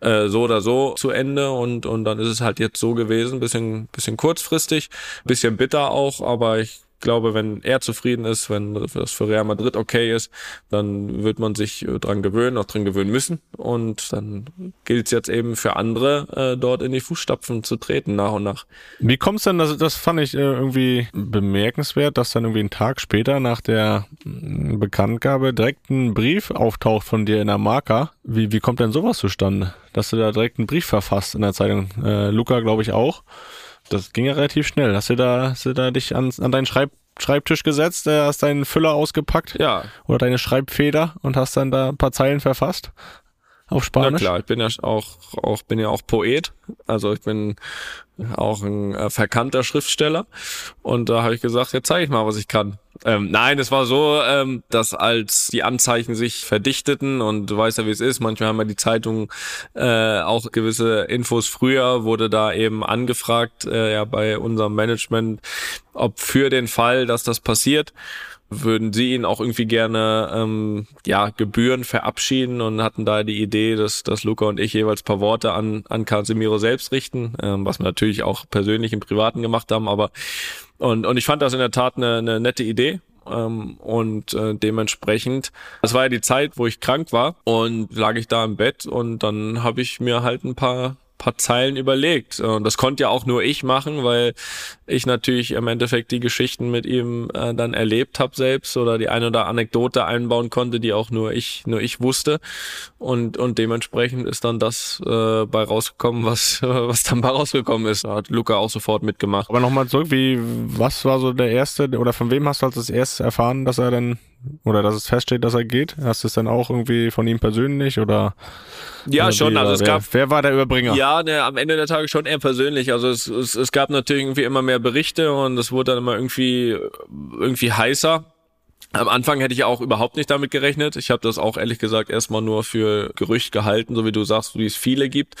äh, so oder so zu Ende und und dann ist es halt jetzt so gewesen, bisschen bisschen kurzfristig, bisschen bitter auch, aber ich glaube, wenn er zufrieden ist, wenn das für Real Madrid okay ist, dann wird man sich äh, dran gewöhnen, auch dran gewöhnen müssen. Und dann gilt es jetzt eben für andere, äh, dort in die Fußstapfen zu treten, nach und nach. Wie kommt's denn, das, das fand ich äh, irgendwie bemerkenswert, dass dann irgendwie einen Tag später nach der mm, Bekanntgabe direkt ein Brief auftaucht von dir in der Marker. Wie, wie kommt denn sowas zustande? Dass du da direkt einen Brief verfasst in der Zeitung? Äh, Luca, glaube ich, auch. Das ging ja relativ schnell. Hast du da, hast du da dich an, an deinen Schreib, Schreibtisch gesetzt, äh, hast deinen Füller ausgepackt? Ja. Oder deine Schreibfeder und hast dann da ein paar Zeilen verfasst? Auf Spanisch? Ja klar, ich bin ja auch, auch, bin ja auch Poet. Also ich bin auch ein äh, verkannter Schriftsteller. Und da habe ich gesagt, jetzt zeige ich mal, was ich kann. Ähm, nein, es war so, ähm, dass als die Anzeichen sich verdichteten und du weißt ja, wie es ist, manchmal haben ja die Zeitungen äh, auch gewisse Infos früher, wurde da eben angefragt, äh, ja bei unserem Management, ob für den Fall, dass das passiert, würden sie ihn auch irgendwie gerne ähm, ja Gebühren verabschieden und hatten da die Idee, dass, dass Luca und ich jeweils paar Worte an an Casemiro selbst richten, ähm, was wir natürlich auch persönlich im Privaten gemacht haben, aber und und ich fand das in der Tat eine, eine nette Idee ähm, und äh, dementsprechend, es war ja die Zeit, wo ich krank war und lag ich da im Bett und dann habe ich mir halt ein paar paar Zeilen überlegt. Und das konnte ja auch nur ich machen, weil ich natürlich im Endeffekt die Geschichten mit ihm äh, dann erlebt habe selbst oder die eine oder Anekdote einbauen konnte, die auch nur ich nur ich wusste. Und und dementsprechend ist dann das äh, bei rausgekommen, was was dann bei rausgekommen ist. Da hat Luca auch sofort mitgemacht. Aber nochmal zurück, wie was war so der erste oder von wem hast du als das erste erfahren, dass er dann oder dass es feststeht, dass er geht? Hast du es dann auch irgendwie von ihm persönlich oder? Ja, oder schon. Also es wer, gab. Wer war der Überbringer? Ja, ne, am Ende der Tage schon eher persönlich. Also es, es, es gab natürlich irgendwie immer mehr Berichte und es wurde dann immer irgendwie irgendwie heißer. Am Anfang hätte ich auch überhaupt nicht damit gerechnet. Ich habe das auch ehrlich gesagt erstmal nur für Gerücht gehalten, so wie du sagst, wie es viele gibt.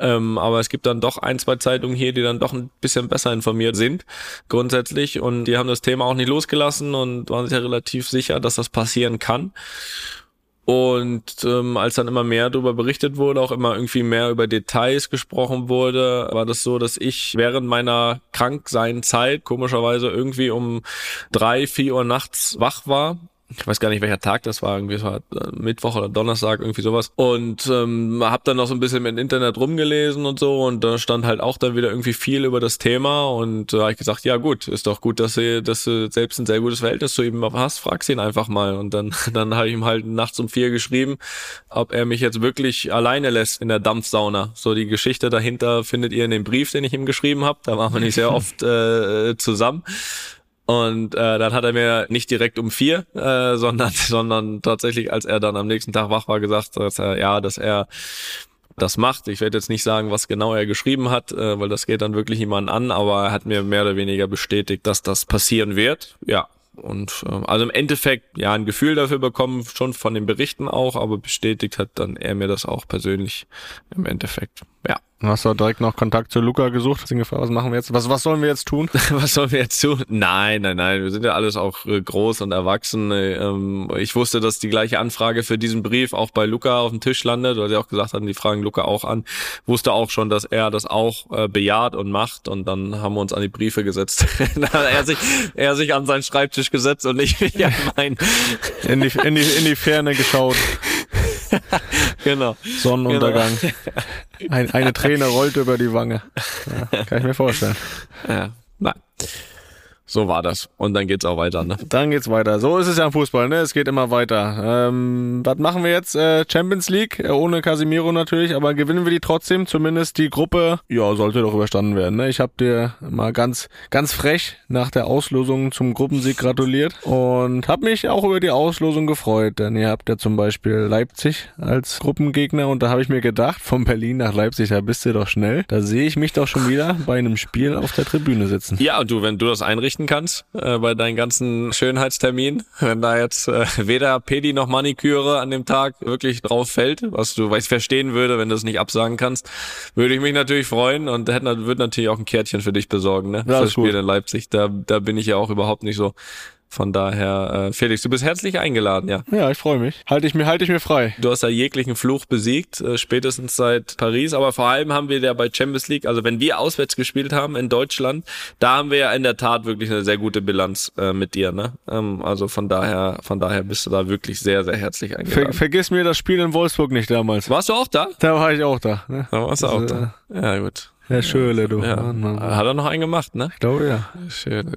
Ähm, aber es gibt dann doch ein, zwei Zeitungen hier, die dann doch ein bisschen besser informiert sind, grundsätzlich. Und die haben das Thema auch nicht losgelassen und waren sich ja relativ sicher, dass das passieren kann. Und ähm, als dann immer mehr darüber berichtet wurde, auch immer irgendwie mehr über Details gesprochen wurde, war das so, dass ich während meiner Krankseinzeit komischerweise irgendwie um drei, vier Uhr nachts wach war ich weiß gar nicht welcher Tag das war, irgendwie es war äh, Mittwoch oder Donnerstag, irgendwie sowas. Und ähm, habe dann noch so ein bisschen im Internet rumgelesen und so und da stand halt auch dann wieder irgendwie viel über das Thema und da äh, habe ich gesagt, ja gut, ist doch gut, dass du, dass du selbst ein sehr gutes Verhältnis zu ihm hast, fragst ihn einfach mal. Und dann, dann habe ich ihm halt nachts um vier geschrieben, ob er mich jetzt wirklich alleine lässt in der Dampfsauna. So die Geschichte dahinter findet ihr in dem Brief, den ich ihm geschrieben habe. Da waren wir nicht sehr oft äh, zusammen. Und äh, dann hat er mir nicht direkt um vier, äh, sondern, sondern tatsächlich, als er dann am nächsten Tag wach war, gesagt, dass er, ja, dass er das macht. Ich werde jetzt nicht sagen, was genau er geschrieben hat, äh, weil das geht dann wirklich jemand an, aber er hat mir mehr oder weniger bestätigt, dass das passieren wird. Ja. Und äh, also im Endeffekt ja ein Gefühl dafür bekommen, schon von den Berichten auch, aber bestätigt hat dann er mir das auch persönlich im Endeffekt. Ja, Hast du direkt noch Kontakt zu Luca gesucht? Hast ihn gefragt, was machen wir jetzt? Was, was sollen wir jetzt tun? was sollen wir jetzt tun? Nein, nein, nein. Wir sind ja alles auch äh, groß und erwachsen. Äh, ähm, ich wusste, dass die gleiche Anfrage für diesen Brief auch bei Luca auf dem Tisch landet, weil sie auch gesagt hatten, die fragen Luca auch an. Wusste auch schon, dass er das auch äh, bejaht und macht. Und dann haben wir uns an die Briefe gesetzt. er sich, er sich an seinen Schreibtisch gesetzt und ich mich an meinen. In die, in die, in die Ferne geschaut. Genau. Sonnenuntergang. Ein, eine Träne rollt über die Wange. Ja, kann ich mir vorstellen. Ja, nein. So war das. Und dann geht's auch weiter, ne? Dann geht's weiter. So ist es ja im Fußball, ne? Es geht immer weiter. Ähm, was machen wir jetzt? Äh, Champions League, äh, ohne Casimiro natürlich, aber gewinnen wir die trotzdem? Zumindest die Gruppe, ja, sollte doch überstanden werden, ne? Ich habe dir mal ganz, ganz frech nach der Auslosung zum Gruppensieg gratuliert und habe mich auch über die Auslosung gefreut, denn ihr habt ja zum Beispiel Leipzig als Gruppengegner und da habe ich mir gedacht, von Berlin nach Leipzig, da bist du doch schnell. Da sehe ich mich doch schon wieder bei einem Spiel auf der Tribüne sitzen. Ja, und du, wenn du das einrichten kannst äh, bei deinen ganzen Schönheitsterminen, wenn da jetzt äh, weder Pedi noch Maniküre an dem Tag wirklich drauf fällt, was du ich verstehen würde, wenn du es nicht absagen kannst, würde ich mich natürlich freuen und hätte würde natürlich auch ein Kärtchen für dich besorgen, ne? Ja, das Spiel gut. in Leipzig. Da da bin ich ja auch überhaupt nicht so. Von daher, äh, Felix, du bist herzlich eingeladen, ja. Ja, ich freue mich. Halte ich mir, halte ich mir frei. Du hast ja jeglichen Fluch besiegt, äh, spätestens seit Paris. Aber vor allem haben wir ja bei Champions League, also wenn wir auswärts gespielt haben in Deutschland, da haben wir ja in der Tat wirklich eine sehr gute Bilanz äh, mit dir. Ne? Ähm, also von daher, von daher bist du da wirklich sehr, sehr herzlich Ver eingeladen. vergiss mir das Spiel in Wolfsburg nicht damals. Warst du auch da? Da war ich auch da. Ne? Da warst du auch äh, da. Ja, gut. Herr Schöle, du. Ja. Mann, Mann, Mann. Hat er noch einen gemacht, ne? Ich glaube ja. Schön.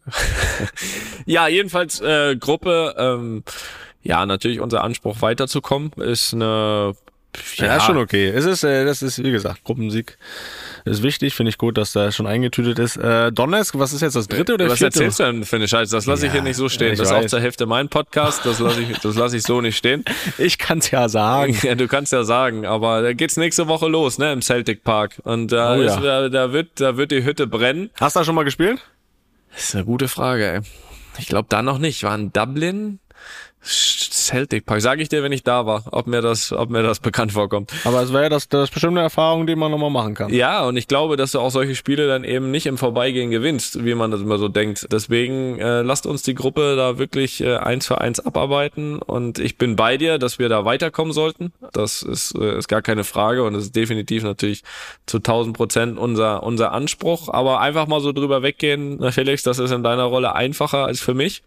ja, jedenfalls äh, Gruppe. Ähm, ja, natürlich unser Anspruch weiterzukommen ist eine Ja, ist schon okay. Es ist, äh, das ist, wie gesagt, Gruppensieg ist wichtig. Finde ich gut, dass da schon eingetütet ist. Äh, Donetsk, was ist jetzt das dritte oder Was vierte? erzählst du denn für eine Scheiße? Das lasse ich Ja, hier nicht so stehen. ich Das ist auch zur Hälfte mein Podcast. Das lasse ich, das lasse ich so nicht stehen. Ich kann's ja sagen. Ja, du kannst ja sagen, aber da geht's nächste Woche los, ne, im Celtic Park. Und da, Oh ist, da, da wird, da wird die Hütte brennen. Hast du da schon mal gespielt? Das ist eine gute Frage, ey. Ich glaube da noch nicht. War in Dublin? Celtic Park. Sage ich dir, wenn ich da war, ob mir das, ob mir das bekannt vorkommt. Aber es wäre das, das ist bestimmt eine Erfahrung, die man nochmal machen kann. Ja, und ich glaube, dass du auch solche Spiele dann eben nicht im Vorbeigehen gewinnst, wie man das immer so denkt. Deswegen äh, lasst uns die Gruppe da wirklich äh, eins für eins abarbeiten und ich bin bei dir, dass wir da weiterkommen sollten. Das ist, äh, ist gar keine Frage und das ist definitiv natürlich zu 1000 Prozent unser, unser Anspruch. Aber einfach mal so drüber weggehen, Felix, das ist in deiner Rolle einfacher als für mich.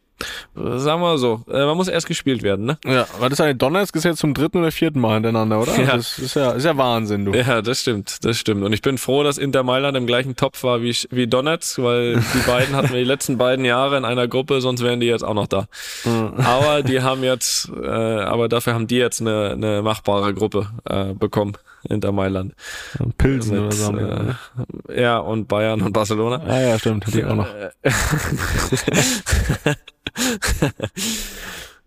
Sagen wir so, äh, man muss erst gespielt werden, ne? Ja, weil das ist eine Donetsk ist jetzt zum dritten oder vierten Mal hintereinander, oder? Ja. Das ist ja, ist ja Wahnsinn, du. Ja, das stimmt, das stimmt. Und ich bin froh, dass Inter Mailand im gleichen Topf war wie, wie Donetsk, weil die beiden hatten wir die letzten beiden Jahre in einer Gruppe, sonst wären die jetzt auch noch da. Aber die haben jetzt, äh, aber dafür haben die jetzt eine, eine machbare Gruppe äh, bekommen, Inter Mailand. Pilsen oder Mit, so. haben wir, ne? äh, ja, und Bayern und Barcelona. Ah ja, stimmt, die auch noch.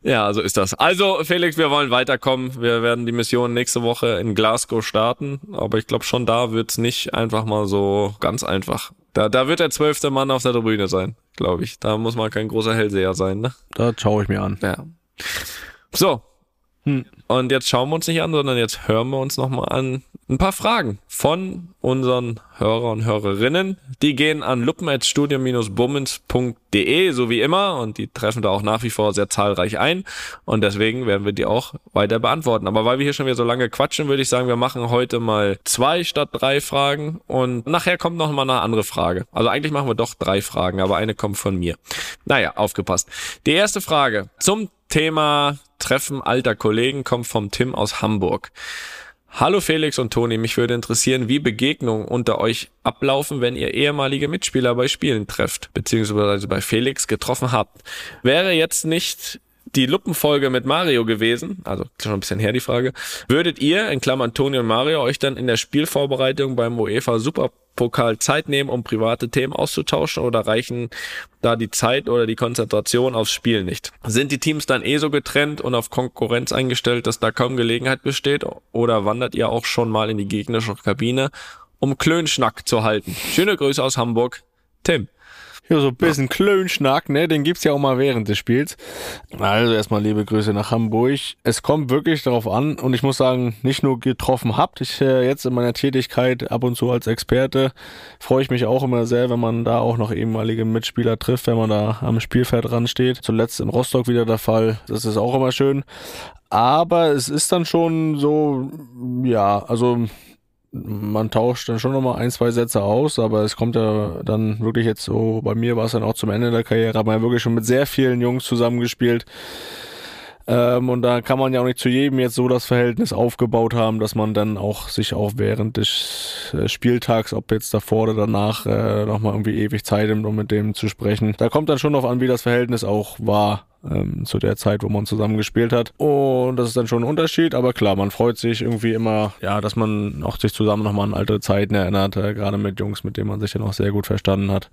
Ja, so ist das. Also, Felix, wir wollen weiterkommen. Wir werden die Mission nächste Woche in Glasgow starten. Aber ich glaube, schon da wird's nicht einfach mal so ganz einfach. Da, da wird der zwölfte Mann auf der Tribüne sein, glaube ich. Da muss man kein großer Hellseher sein, ne? Da schaue ich mir an. Ja. So. Hm. Und jetzt schauen wir uns nicht an, sondern jetzt hören wir uns nochmal an ein paar Fragen von unseren Hörer und Hörerinnen. Die gehen an luppen.studium-bummens.de, so wie immer, und die treffen da auch nach wie vor sehr zahlreich ein. Und deswegen werden wir die auch weiter beantworten. Aber weil wir hier schon wieder so lange quatschen, würde ich sagen, wir machen heute mal zwei statt drei Fragen und nachher kommt noch mal eine andere Frage. Also eigentlich machen wir doch drei Fragen, aber eine kommt von mir. Naja, aufgepasst. Die erste Frage zum Thema Treffen alter Kollegen kommt vom Tim aus Hamburg. Hallo Felix und Toni, mich würde interessieren, wie Begegnungen unter euch ablaufen, wenn ihr ehemalige Mitspieler bei Spielen trefft, beziehungsweise bei Felix getroffen habt. Wäre jetzt nicht die Luppenfolge mit Mario gewesen, also schon ein bisschen her die Frage, würdet ihr, in Klammern Toni und Mario, euch dann in der Spielvorbereitung beim UEFA Superpokal Zeit nehmen, um private Themen auszutauschen oder reichen da die Zeit oder die Konzentration aufs Spiel nicht? Sind die Teams dann eh so getrennt und auf Konkurrenz eingestellt, dass da kaum Gelegenheit besteht oder wandert ihr auch schon mal in die gegnerische Kabine, um Klönschnack zu halten? Schöne Grüße aus Hamburg, Tim. Ja, so ein bisschen ja. Klönschnack, ne? Den gibt's ja auch mal während des Spiels. Also erstmal liebe Grüße nach Hamburg. Es kommt wirklich darauf an und ich muss sagen, nicht nur getroffen habt. Ich äh, jetzt in meiner Tätigkeit ab und zu als Experte freue ich mich auch immer sehr, wenn man da auch noch ehemalige Mitspieler trifft, wenn man da am Spielfeld dran steht. Zuletzt in Rostock wieder der Fall. Das ist auch immer schön. Aber es ist dann schon so, ja, also man tauscht dann schon nochmal ein, zwei Sätze aus, aber es kommt ja dann wirklich jetzt so, bei mir war es dann auch zum Ende der Karriere, ja wirklich schon mit sehr vielen Jungs zusammengespielt. Ähm, und da kann man ja auch nicht zu jedem jetzt so das Verhältnis aufgebaut haben, dass man dann auch sich auch während des äh, Spieltags, ob jetzt davor oder danach, äh, nochmal irgendwie ewig Zeit nimmt, um mit dem zu sprechen. Da kommt dann schon noch an, wie das Verhältnis auch war ähm, zu der Zeit, wo man zusammen gespielt hat. Und das ist dann schon ein Unterschied, aber klar, man freut sich irgendwie immer, ja, dass man auch sich zusammen nochmal an alte Zeiten erinnert, äh, gerade mit Jungs, mit denen man sich ja noch sehr gut verstanden hat.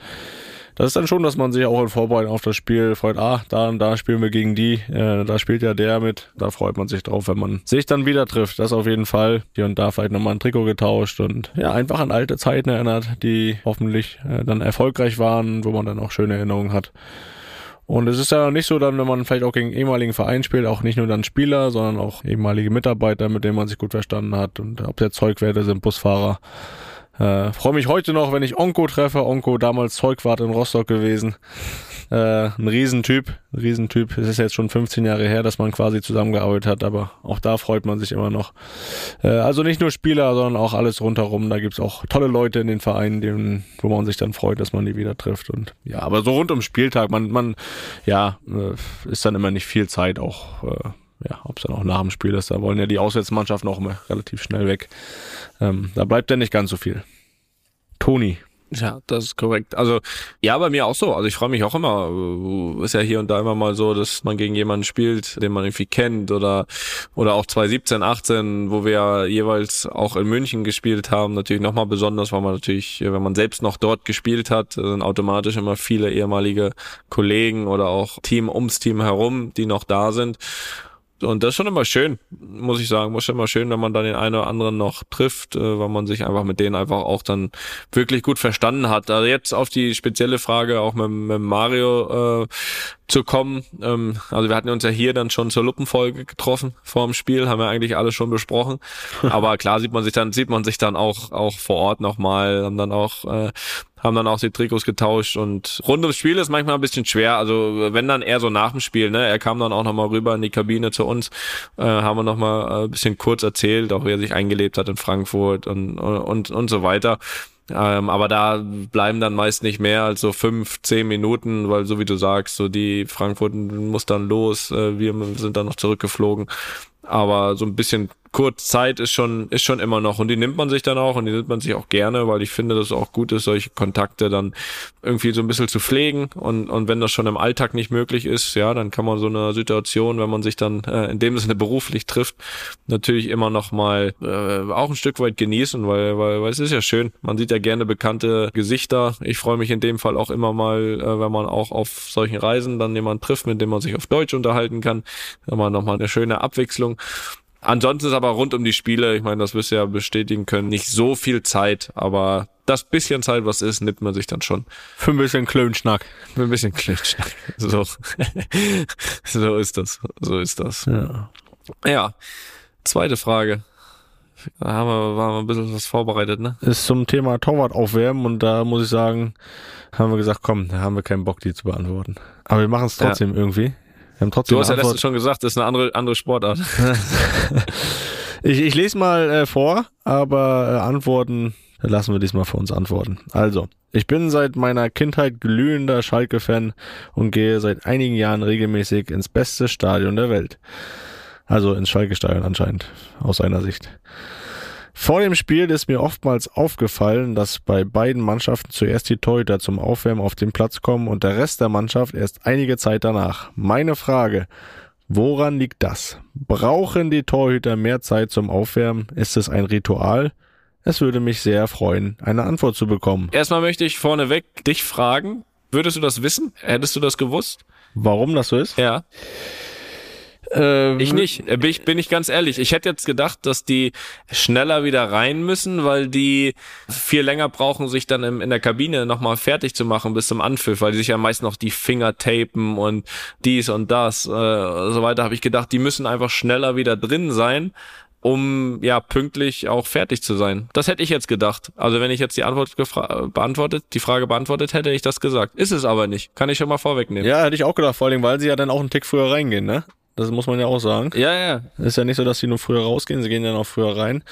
Das ist dann schon, dass man sich auch in Vorbereitung auf das Spiel freut, ah, da und da spielen wir gegen die, äh, da spielt ja der mit, da freut man sich drauf, wenn man sich dann wieder trifft. Das auf jeden Fall. Hier und da vielleicht nochmal ein Trikot getauscht und ja, einfach an alte Zeiten erinnert, die hoffentlich äh, dann erfolgreich waren, wo man dann auch schöne Erinnerungen hat. Und es ist ja nicht so dann, wenn man vielleicht auch gegen ehemaligen Verein spielt, auch nicht nur dann Spieler, sondern auch ehemalige Mitarbeiter, mit denen man sich gut verstanden hat. Und ob der Zeugwerte sind, Busfahrer. Äh, Freue mich heute noch, wenn ich Onko treffe. Onko damals Zeugwart in Rostock gewesen. Äh, ein Riesentyp, ein Riesentyp. Es ist jetzt schon 15 Jahre her, dass man quasi zusammengearbeitet hat, aber auch da freut man sich immer noch. Äh, also nicht nur Spieler, sondern auch alles rundherum. Da gibt's auch tolle Leute in den Vereinen, denen, wo man sich dann freut, dass man die wieder trifft. Und ja, aber so rund um Spieltag, man, man, ja, äh, ist dann immer nicht viel Zeit auch. Äh, ja, ob es dann auch nach dem Spiel ist, da wollen ja die Auswärtsmannschaften auch immer relativ schnell weg. Ähm, da bleibt ja nicht ganz so viel. Toni, ja, das ist korrekt. Also ja, bei mir auch so. Also ich freue mich auch immer. Äh, ist ja hier und da immer mal so, dass man gegen jemanden spielt, den man irgendwie kennt oder oder auch 2017, 18, wo wir ja jeweils auch in München gespielt haben. Natürlich nochmal besonders, weil man natürlich, wenn man selbst noch dort gespielt hat, sind automatisch immer viele ehemalige Kollegen oder auch Team ums Team herum, die noch da sind. Und das ist schon immer schön, muss ich sagen. Muss schon immer schön, wenn man dann den einen oder anderen noch trifft, äh, weil man sich einfach mit denen einfach auch dann wirklich gut verstanden hat. Also jetzt auf die spezielle Frage auch mit, mit Mario äh, zu kommen. Ähm, also wir hatten uns ja hier dann schon zur Luppenfolge getroffen vor dem Spiel, haben wir eigentlich alles schon besprochen. Aber klar sieht man sich dann, sieht man sich dann auch, auch vor Ort nochmal, haben dann auch äh, haben dann auch die Trikots getauscht und rund ums Spiel ist manchmal ein bisschen schwer. Also wenn dann eher so nach dem Spiel, ne? Er kam dann auch nochmal rüber in die Kabine zu uns, äh, haben wir nochmal äh, ein bisschen kurz erzählt, auch wie er sich eingelebt hat in Frankfurt und, und, und so weiter. Ähm, aber da bleiben dann meist nicht mehr als so fünf, zehn Minuten, weil so wie du sagst, so die Frankfurt muss dann los, äh, wir sind dann noch zurückgeflogen. Aber so ein bisschen kurz Zeit ist schon, ist schon immer noch und die nimmt man sich dann auch und die nimmt man sich auch gerne, weil ich finde, dass es auch gut ist, solche Kontakte dann irgendwie so ein bisschen zu pflegen und, und wenn das schon im Alltag nicht möglich ist, ja, dann kann man so eine Situation, wenn man sich dann äh, in dem Sinne beruflich trifft, natürlich immer noch mal äh, auch ein Stück weit genießen, weil, weil, weil es ist ja schön. Man sieht ja gerne bekannte Gesichter. Ich freue mich in dem Fall auch immer mal, äh, wenn man auch auf solchen Reisen dann jemanden trifft, mit dem man sich auf Deutsch unterhalten kann. Man nochmal eine schöne Abwechslung. Ansonsten ist aber rund um die Spiele, ich meine, das wirst du ja bestätigen können, nicht so viel Zeit, aber das bisschen Zeit, was ist, nimmt man sich dann schon. Für ein bisschen Klönschnack. Für ein bisschen Klönschnack. So. so ist das. So ist das. Ja. ja. Zweite Frage. Da haben wir, waren wir ein bisschen was vorbereitet, ne? Ist zum Thema Torwart aufwärmen und da muss ich sagen, haben wir gesagt, komm, da haben wir keinen Bock, die zu beantworten. Aber wir machen es trotzdem ja. irgendwie. Wir haben trotzdem du hast ja letztens schon gesagt, das ist eine andere, andere Sportart. ich, ich lese mal äh, vor, aber äh, Antworten lassen wir diesmal für uns antworten. Also, ich bin seit meiner Kindheit glühender Schalke-Fan und gehe seit einigen Jahren regelmäßig ins beste Stadion der Welt. Also ins Schalke-Stadion anscheinend, aus seiner Sicht. Vor dem Spiel ist mir oftmals aufgefallen, dass bei beiden Mannschaften zuerst die Torhüter zum Aufwärmen auf den Platz kommen und der Rest der Mannschaft erst einige Zeit danach. Meine Frage, woran liegt das? Brauchen die Torhüter mehr Zeit zum Aufwärmen? Ist es ein Ritual? Es würde mich sehr freuen, eine Antwort zu bekommen. Erstmal möchte ich vorneweg dich fragen, würdest du das wissen? Hättest du das gewusst? Warum das so ist? Ja. Äh, ich nicht, bin ich, bin ich ganz ehrlich. Ich hätte jetzt gedacht, dass die schneller wieder rein müssen, weil die viel länger brauchen, sich dann im, in der Kabine nochmal fertig zu machen bis zum Anpfiff, weil die sich ja meist noch die Finger tapen und dies und das äh, so weiter. Habe ich gedacht, die müssen einfach schneller wieder drin sein um ja pünktlich auch fertig zu sein. Das hätte ich jetzt gedacht. Also wenn ich jetzt die Antwort beantwortet, die Frage beantwortet hätte, ich das gesagt. Ist es aber nicht. Kann ich schon mal vorwegnehmen. Ja, hätte ich auch gedacht, vor allem, weil sie ja dann auch einen Tick früher reingehen, ne? Das muss man ja auch sagen. Ja, ja. Ist ja nicht so, dass sie nur früher rausgehen, sie gehen ja noch früher rein.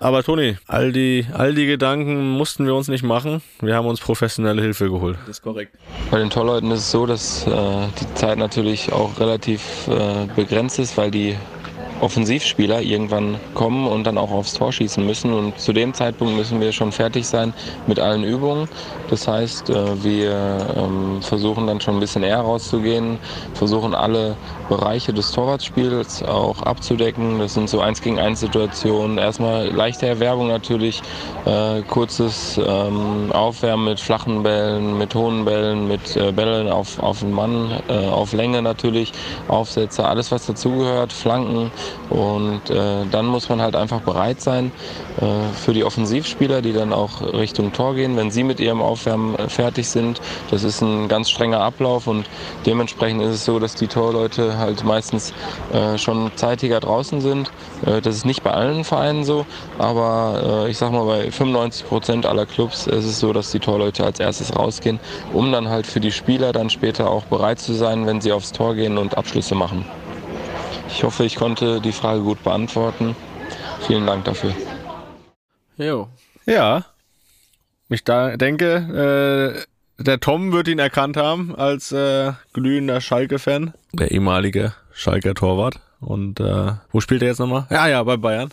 Aber Toni, all die, all die Gedanken mussten wir uns nicht machen. Wir haben uns professionelle Hilfe geholt. Das ist korrekt. Bei den Torleuten ist es so, dass äh, die Zeit natürlich auch relativ äh, begrenzt ist, weil die Offensivspieler irgendwann kommen und dann auch aufs Tor schießen müssen. Und zu dem Zeitpunkt müssen wir schon fertig sein mit allen Übungen. Das heißt, äh, wir ähm, versuchen dann schon ein bisschen eher rauszugehen, versuchen alle Bereiche des Torwartspiels auch abzudecken. Das sind so eins gegen eins Situationen. Erstmal leichte Erwerbung natürlich, äh, kurzes ähm, Aufwärmen mit flachen Bällen, mit hohen Bällen, mit äh, Bällen auf, auf den Mann, auf Länge natürlich, Aufsätze, alles was dazugehört, Flanken. Und äh, dann muss man halt einfach bereit sein äh, für die Offensivspieler, die dann auch Richtung Tor gehen, wenn sie mit ihrem Aufwärmen äh, fertig sind. Das ist ein ganz strenger Ablauf und dementsprechend ist es so, dass die Torleute halt meistens äh, schon zeitiger draußen sind. Äh, das ist nicht bei allen Vereinen so, aber äh, ich sag mal, bei 95 Prozent aller Clubs ist es so, dass die Torleute als erstes rausgehen, um dann halt für die Spieler dann später auch bereit zu sein, wenn sie aufs Tor gehen und Abschlüsse machen. Ich hoffe, ich konnte die Frage gut beantworten. Vielen Dank dafür. Jo. Ja. Ich da denke, äh, der Tom wird ihn erkannt haben als äh, glühender Schalke-Fan. Der ehemalige Schalker Torwart. Und äh, wo spielt er jetzt nochmal? Ja, ja, bei Bayern.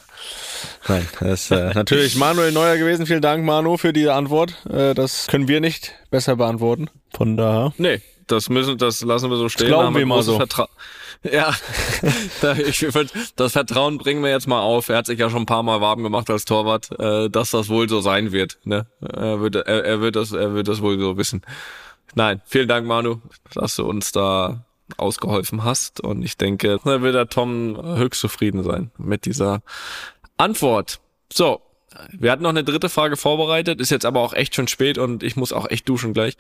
Nein, das ist äh, natürlich Manuel Neuer gewesen. Vielen Dank, Manu, für diese Antwort. Äh, das können wir nicht besser beantworten. Von daher. Nee, das müssen, das lassen wir so stehen. Das glauben wir mal so. Vertra ja, ich würd, das Vertrauen bringen wir jetzt mal auf. Er hat sich ja schon ein paar Mal warm gemacht als Torwart, äh, dass das wohl so sein wird. Ne? Er, wird, er, er, wird das, er wird das wohl so wissen. Nein, vielen Dank, Manu, dass du uns da ausgeholfen hast. Und ich denke, da wird der Tom höchst zufrieden sein mit dieser Antwort. So, wir hatten noch eine dritte Frage vorbereitet, ist jetzt aber auch echt schon spät und ich muss auch echt duschen gleich.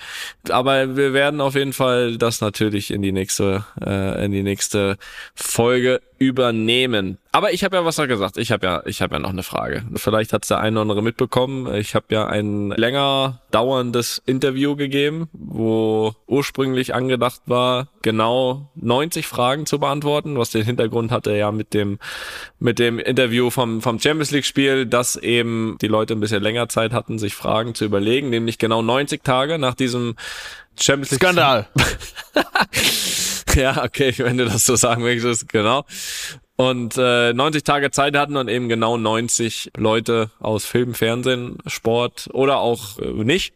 Aber wir werden auf jeden Fall das natürlich in die nächste, äh, in die nächste Folge übernehmen. Aber ich habe ja was gesagt. Ich habe ja, ich habe ja noch eine Frage. Vielleicht hat's der eine oder andere mitbekommen. Ich habe ja ein länger dauerndes Interview gegeben, wo ursprünglich angedacht war, genau 90 Fragen zu beantworten, was den Hintergrund hatte ja mit dem mit dem Interview vom vom Champions League Spiel, dass eben die Leute ein bisschen länger Zeit hatten, sich Fragen zu überlegen, nämlich genau 90 Tage nach diesem Champions League Skandal. ja, okay, wenn du das so sagen möchtest, genau. Und äh, 90 Tage Zeit hatten und eben genau 90 Leute aus Film, Fernsehen, Sport oder auch äh, nicht.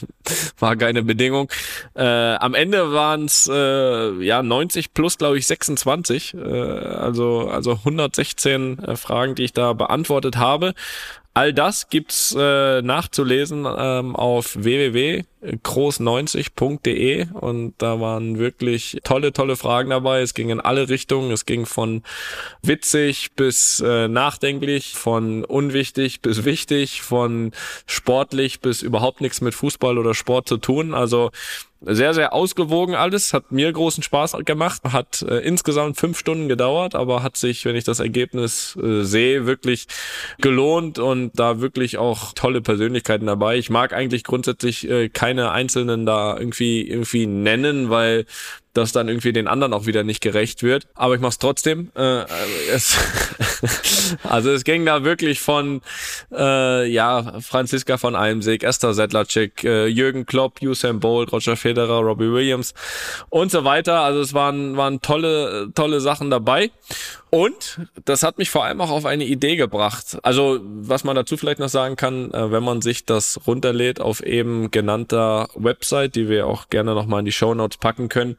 War keine Bedingung. Äh, am Ende waren es äh, ja 90 plus, glaube ich, 26. Äh, also, also 116 äh, Fragen, die ich da beantwortet habe. All das gibt's äh, nachzulesen ähm, auf www.groß90.de und da waren wirklich tolle, tolle Fragen dabei. Es ging in alle Richtungen. Es ging von witzig bis äh, nachdenklich, von unwichtig bis wichtig, von sportlich bis überhaupt nichts mit Fußball oder Sport zu tun. Also sehr, sehr ausgewogen alles, hat mir großen Spaß gemacht, hat äh, insgesamt fünf Stunden gedauert, aber hat sich, wenn ich das Ergebnis äh, sehe, wirklich gelohnt und da wirklich auch tolle Persönlichkeiten dabei. Ich mag eigentlich grundsätzlich äh, keine einzelnen da irgendwie irgendwie nennen, weil das dann irgendwie den anderen auch wieder nicht gerecht wird. Aber ich mach's trotzdem. Äh, es also es ging da wirklich von äh, ja Franziska von Almsig, Esther Sedlacek, äh, Jürgen Klopp, Usain Bolt, Roger Federer, Robbie Williams und so weiter. Also es waren waren tolle tolle Sachen dabei. Und das hat mich vor allem auch auf eine Idee gebracht. Also, was man dazu vielleicht noch sagen kann, äh, wenn man sich das runterlädt auf eben genannter Website, die wir auch gerne nochmal in die Show Notes packen können,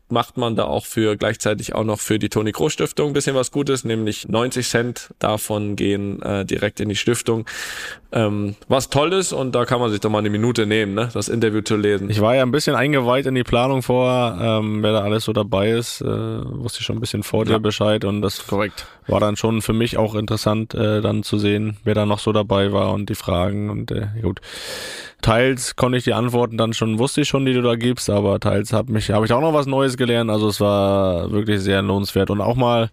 macht man da auch für gleichzeitig auch noch für die Toni Kroos Stiftung ein bisschen was Gutes, nämlich 90 Cent davon gehen äh, direkt in die Stiftung. Ähm, was toll ist und da kann man sich doch mal eine Minute nehmen, ne, das Interview zu lesen. Ich war ja ein bisschen eingeweiht in die Planung vor, ähm, wer da alles so dabei ist, äh, wusste ich schon ein bisschen vor dir Ja. Bescheid und das Korrekt. war dann schon für mich auch interessant, äh, dann zu sehen, wer da noch so dabei war und die Fragen und äh, gut. Teils konnte ich die Antworten dann schon, wusste ich schon, die du da gibst, aber teils habe mich, habe ich auch noch was Neues gelernt. Also es war wirklich sehr lohnenswert und auch mal,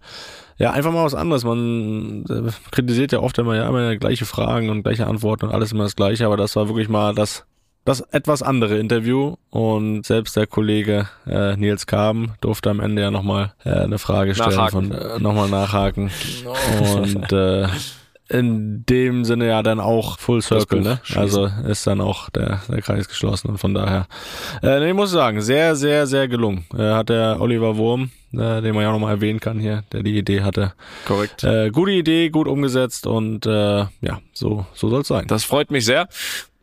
ja, einfach mal was anderes. Man äh, kritisiert ja oft immer, ja, immer gleiche Fragen und gleiche Antworten und alles immer das Gleiche, aber das war wirklich mal das, das etwas andere Interview und selbst der Kollege äh, Nils Kaben durfte am Ende ja nochmal äh, eine Frage stellen, Nachhaken. von äh, nochmal nachhaken und äh, in dem Sinne ja dann auch Full Circle, ne? Also ist dann auch der, der Kreis geschlossen und von daher, äh, nee, ich muss sagen, sehr, sehr, sehr gelungen. Äh, hat der Oliver Wurm, äh, den man ja auch nochmal erwähnen kann hier, der die Idee hatte. Korrekt. Äh, gute Idee, gut umgesetzt und äh, ja, so, so soll es sein. Das freut mich sehr.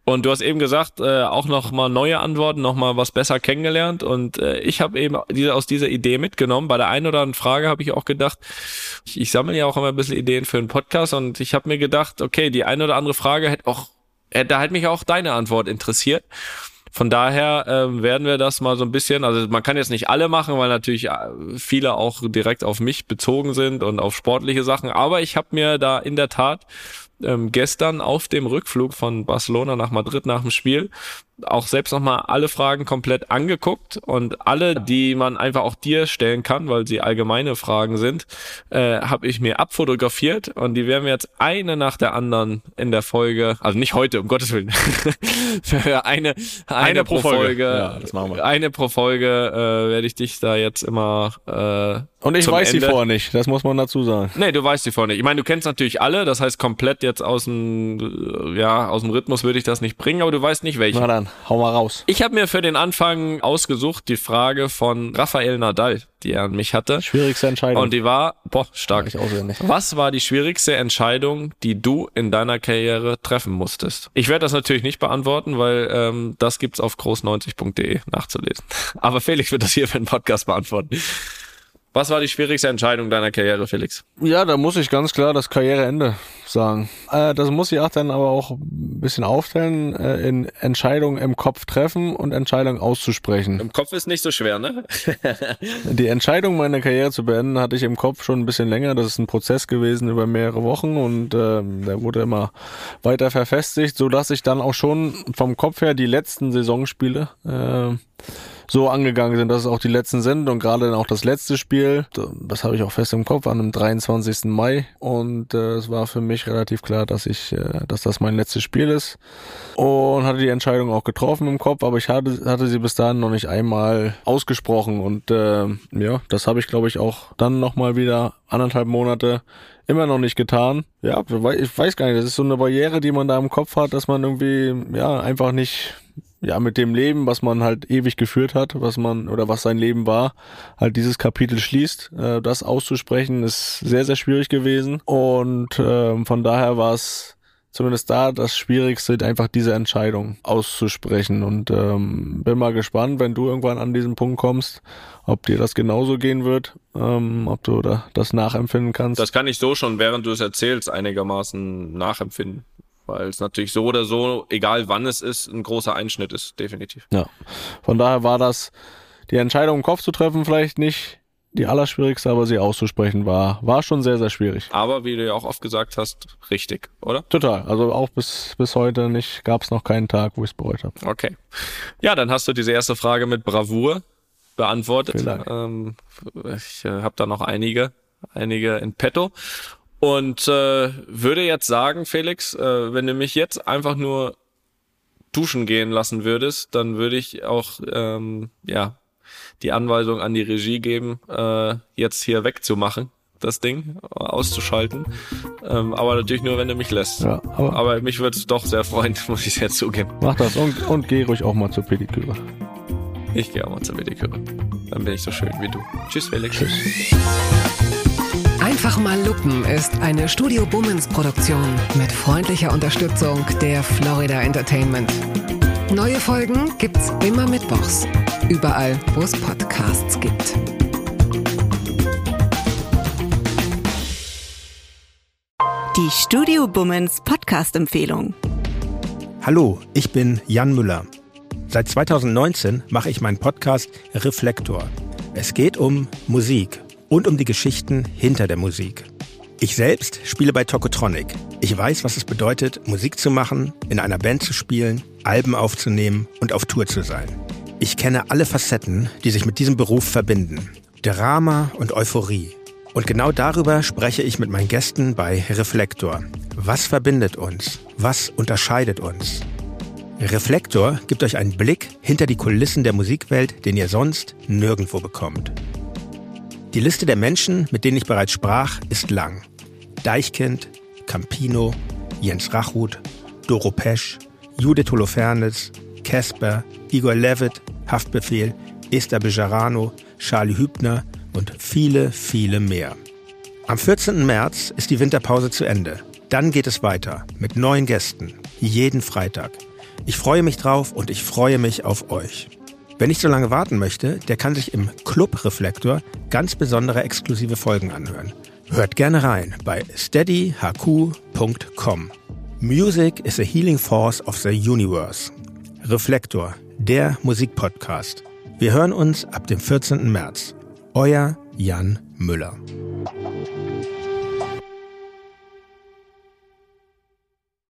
Und du hast eben gesagt, äh, auch noch mal neue Antworten, noch mal was besser kennengelernt. Und äh, ich habe eben diese, aus dieser Idee mitgenommen. Bei der einen oder anderen Frage habe ich auch gedacht, ich, ich sammle ja auch immer ein bisschen Ideen für einen Podcast und ich habe mir gedacht, okay, die eine oder andere Frage hätte auch, hätte, da hätte mich auch deine Antwort interessiert. Von daher ähm, werden wir das mal so ein bisschen, also man kann jetzt nicht alle machen, weil natürlich äh, viele auch direkt auf mich bezogen sind und auf sportliche Sachen. Aber ich habe mir da in der Tat ähm, gestern auf dem Rückflug von Barcelona nach Madrid nach dem Spiel auch selbst nochmal alle Fragen komplett angeguckt und alle, die man einfach auch dir stellen kann, weil sie allgemeine Fragen sind, äh, habe ich mir abfotografiert und die werden wir jetzt eine nach der anderen in der Folge, also nicht heute, um Gottes Willen, für eine, eine, pro Folge, Ja, das machen wir. eine pro Folge äh, werde ich dich da jetzt immer äh, Und ich weiß die Ende- vorher nicht, das muss man dazu sagen. Nee, du weißt die vorne. Ich meine, du kennst natürlich alle, das heißt komplett jetzt aus dem, ja, aus dem Rhythmus würde ich das nicht bringen, aber du weißt nicht welche. Na dann, hau mal raus. Ich habe mir für den Anfang ausgesucht die Frage von Rafael Nadal, die er an mich hatte. Schwierigste Entscheidung. Und die war, boah, stark. ich auswendig. Was war die schwierigste Entscheidung, die du in deiner Karriere treffen musstest? Ich werde das natürlich nicht beantworten, weil ähm, das gibt's auf groß90.de nachzulesen. Aber Felix wird das hier für den Podcast beantworten. Was war die schwierigste Entscheidung deiner Karriere, Felix? Ja, da muss ich ganz klar das Karriereende sagen. Äh, das muss ich auch dann aber auch ein bisschen aufteilen, äh, in Entscheidungen im Kopf treffen und Entscheidungen auszusprechen. Im Kopf ist nicht so schwer, ne? Die Entscheidung, meine Karriere zu beenden, hatte ich im Kopf schon ein bisschen länger. Das ist ein Prozess gewesen über mehrere Wochen und ähm, der wurde immer weiter verfestigt, so dass ich dann auch schon vom Kopf her die letzten Saisonspiele äh, so angegangen sind, dass es auch die letzten sind und gerade dann auch das letzte Spiel, das habe ich auch fest im Kopf, an dem 23. Mai. Und äh, es war für mich relativ klar, dass ich, äh, dass das mein letztes Spiel ist. Und hatte die Entscheidung auch getroffen im Kopf, aber ich hatte, hatte sie bis dahin noch nicht einmal ausgesprochen. Und äh, ja, das habe ich glaube ich auch dann nochmal wieder anderthalb Monate immer noch nicht getan. Ja, ich weiß gar nicht, das ist so eine Barriere, die man da im Kopf hat, dass man irgendwie ja einfach nicht ja, mit dem Leben, was man halt ewig geführt hat, was man oder was sein Leben war, halt dieses Kapitel schließt. Äh, das auszusprechen ist sehr, sehr schwierig gewesen. Und ähm, von daher war es zumindest da das Schwierigste, einfach diese Entscheidung auszusprechen. Und ähm, bin mal gespannt, wenn du irgendwann an diesen Punkt kommst, ob dir das genauso gehen wird, ähm, ob du da das nachempfinden kannst. Das kann ich so schon, während du es erzählst, einigermaßen nachempfinden. Weil es natürlich so oder so, egal wann es ist, ein großer Einschnitt ist, definitiv. Ja, von daher war das, die Entscheidung im Kopf zu treffen, vielleicht nicht die allerschwierigste, aber sie auszusprechen war, war schon sehr, sehr schwierig. Aber wie du ja auch oft gesagt hast, richtig, oder? Total. Also auch bis, bis heute nicht, gab es noch keinen Tag, wo ich es bereut habe. Okay. Ja, dann hast du diese erste Frage mit Bravour beantwortet. Ähm, ich äh, habe da noch einige, einige in petto. Und äh, würde jetzt sagen, Felix, äh, wenn du mich jetzt einfach nur duschen gehen lassen würdest, dann würde ich auch ähm, ja die Anweisung an die Regie geben, äh, jetzt hier wegzumachen, das Ding auszuschalten. Ähm, aber natürlich nur, wenn du mich lässt. Ja, aber Aber mich würde es doch sehr freuen, muss ich jetzt zugeben. mach das und, und geh ruhig auch mal zur Pediküre. Ich gehe auch mal zur Pediküre. Dann bin ich so schön wie du. Tschüss, Felix. Einfach mal lupen ist eine Studio Bummens Produktion mit freundlicher Unterstützung der Florida Entertainment. Neue Folgen gibt's immer mittwochs. Überall, wo es Podcasts gibt. Die Studio Bummens Podcast-Empfehlung. Hallo, ich bin Jan Müller. Seit 2019 mache ich meinen Podcast Reflektor. Es geht um Musik und um die Geschichten hinter der Musik. Ich selbst spiele bei Tokotronic. Ich weiß, was es bedeutet, Musik zu machen, in einer Band zu spielen, Alben aufzunehmen und auf Tour zu sein. Ich kenne alle Facetten, die sich mit diesem Beruf verbinden. Drama und Euphorie. Und genau darüber spreche ich mit meinen Gästen bei Reflektor. Was verbindet uns? Was unterscheidet uns? Reflektor gibt euch einen Blick hinter die Kulissen der Musikwelt, den ihr sonst nirgendwo bekommt. Die Liste der Menschen, mit denen ich bereits sprach, ist lang. Deichkind, Campino, Jens Rachut, Doro Pesch, Judith Holofernes, Casper, Igor Levitt, Haftbefehl, Esther Bejarano, Charlie Hübner und viele, viele mehr. Am 14. März ist die Winterpause zu Ende. Dann geht es weiter mit neuen Gästen, jeden Freitag. Ich freue mich drauf und ich freue mich auf euch. Wer nicht so lange warten möchte, der kann sich im Club Reflektor ganz besondere exklusive Folgen anhören. Hört gerne rein bei steadyhq.com. Music is a healing force of the universe. Reflektor, der Musikpodcast. Wir hören uns ab dem 14. März. Euer Jan Müller.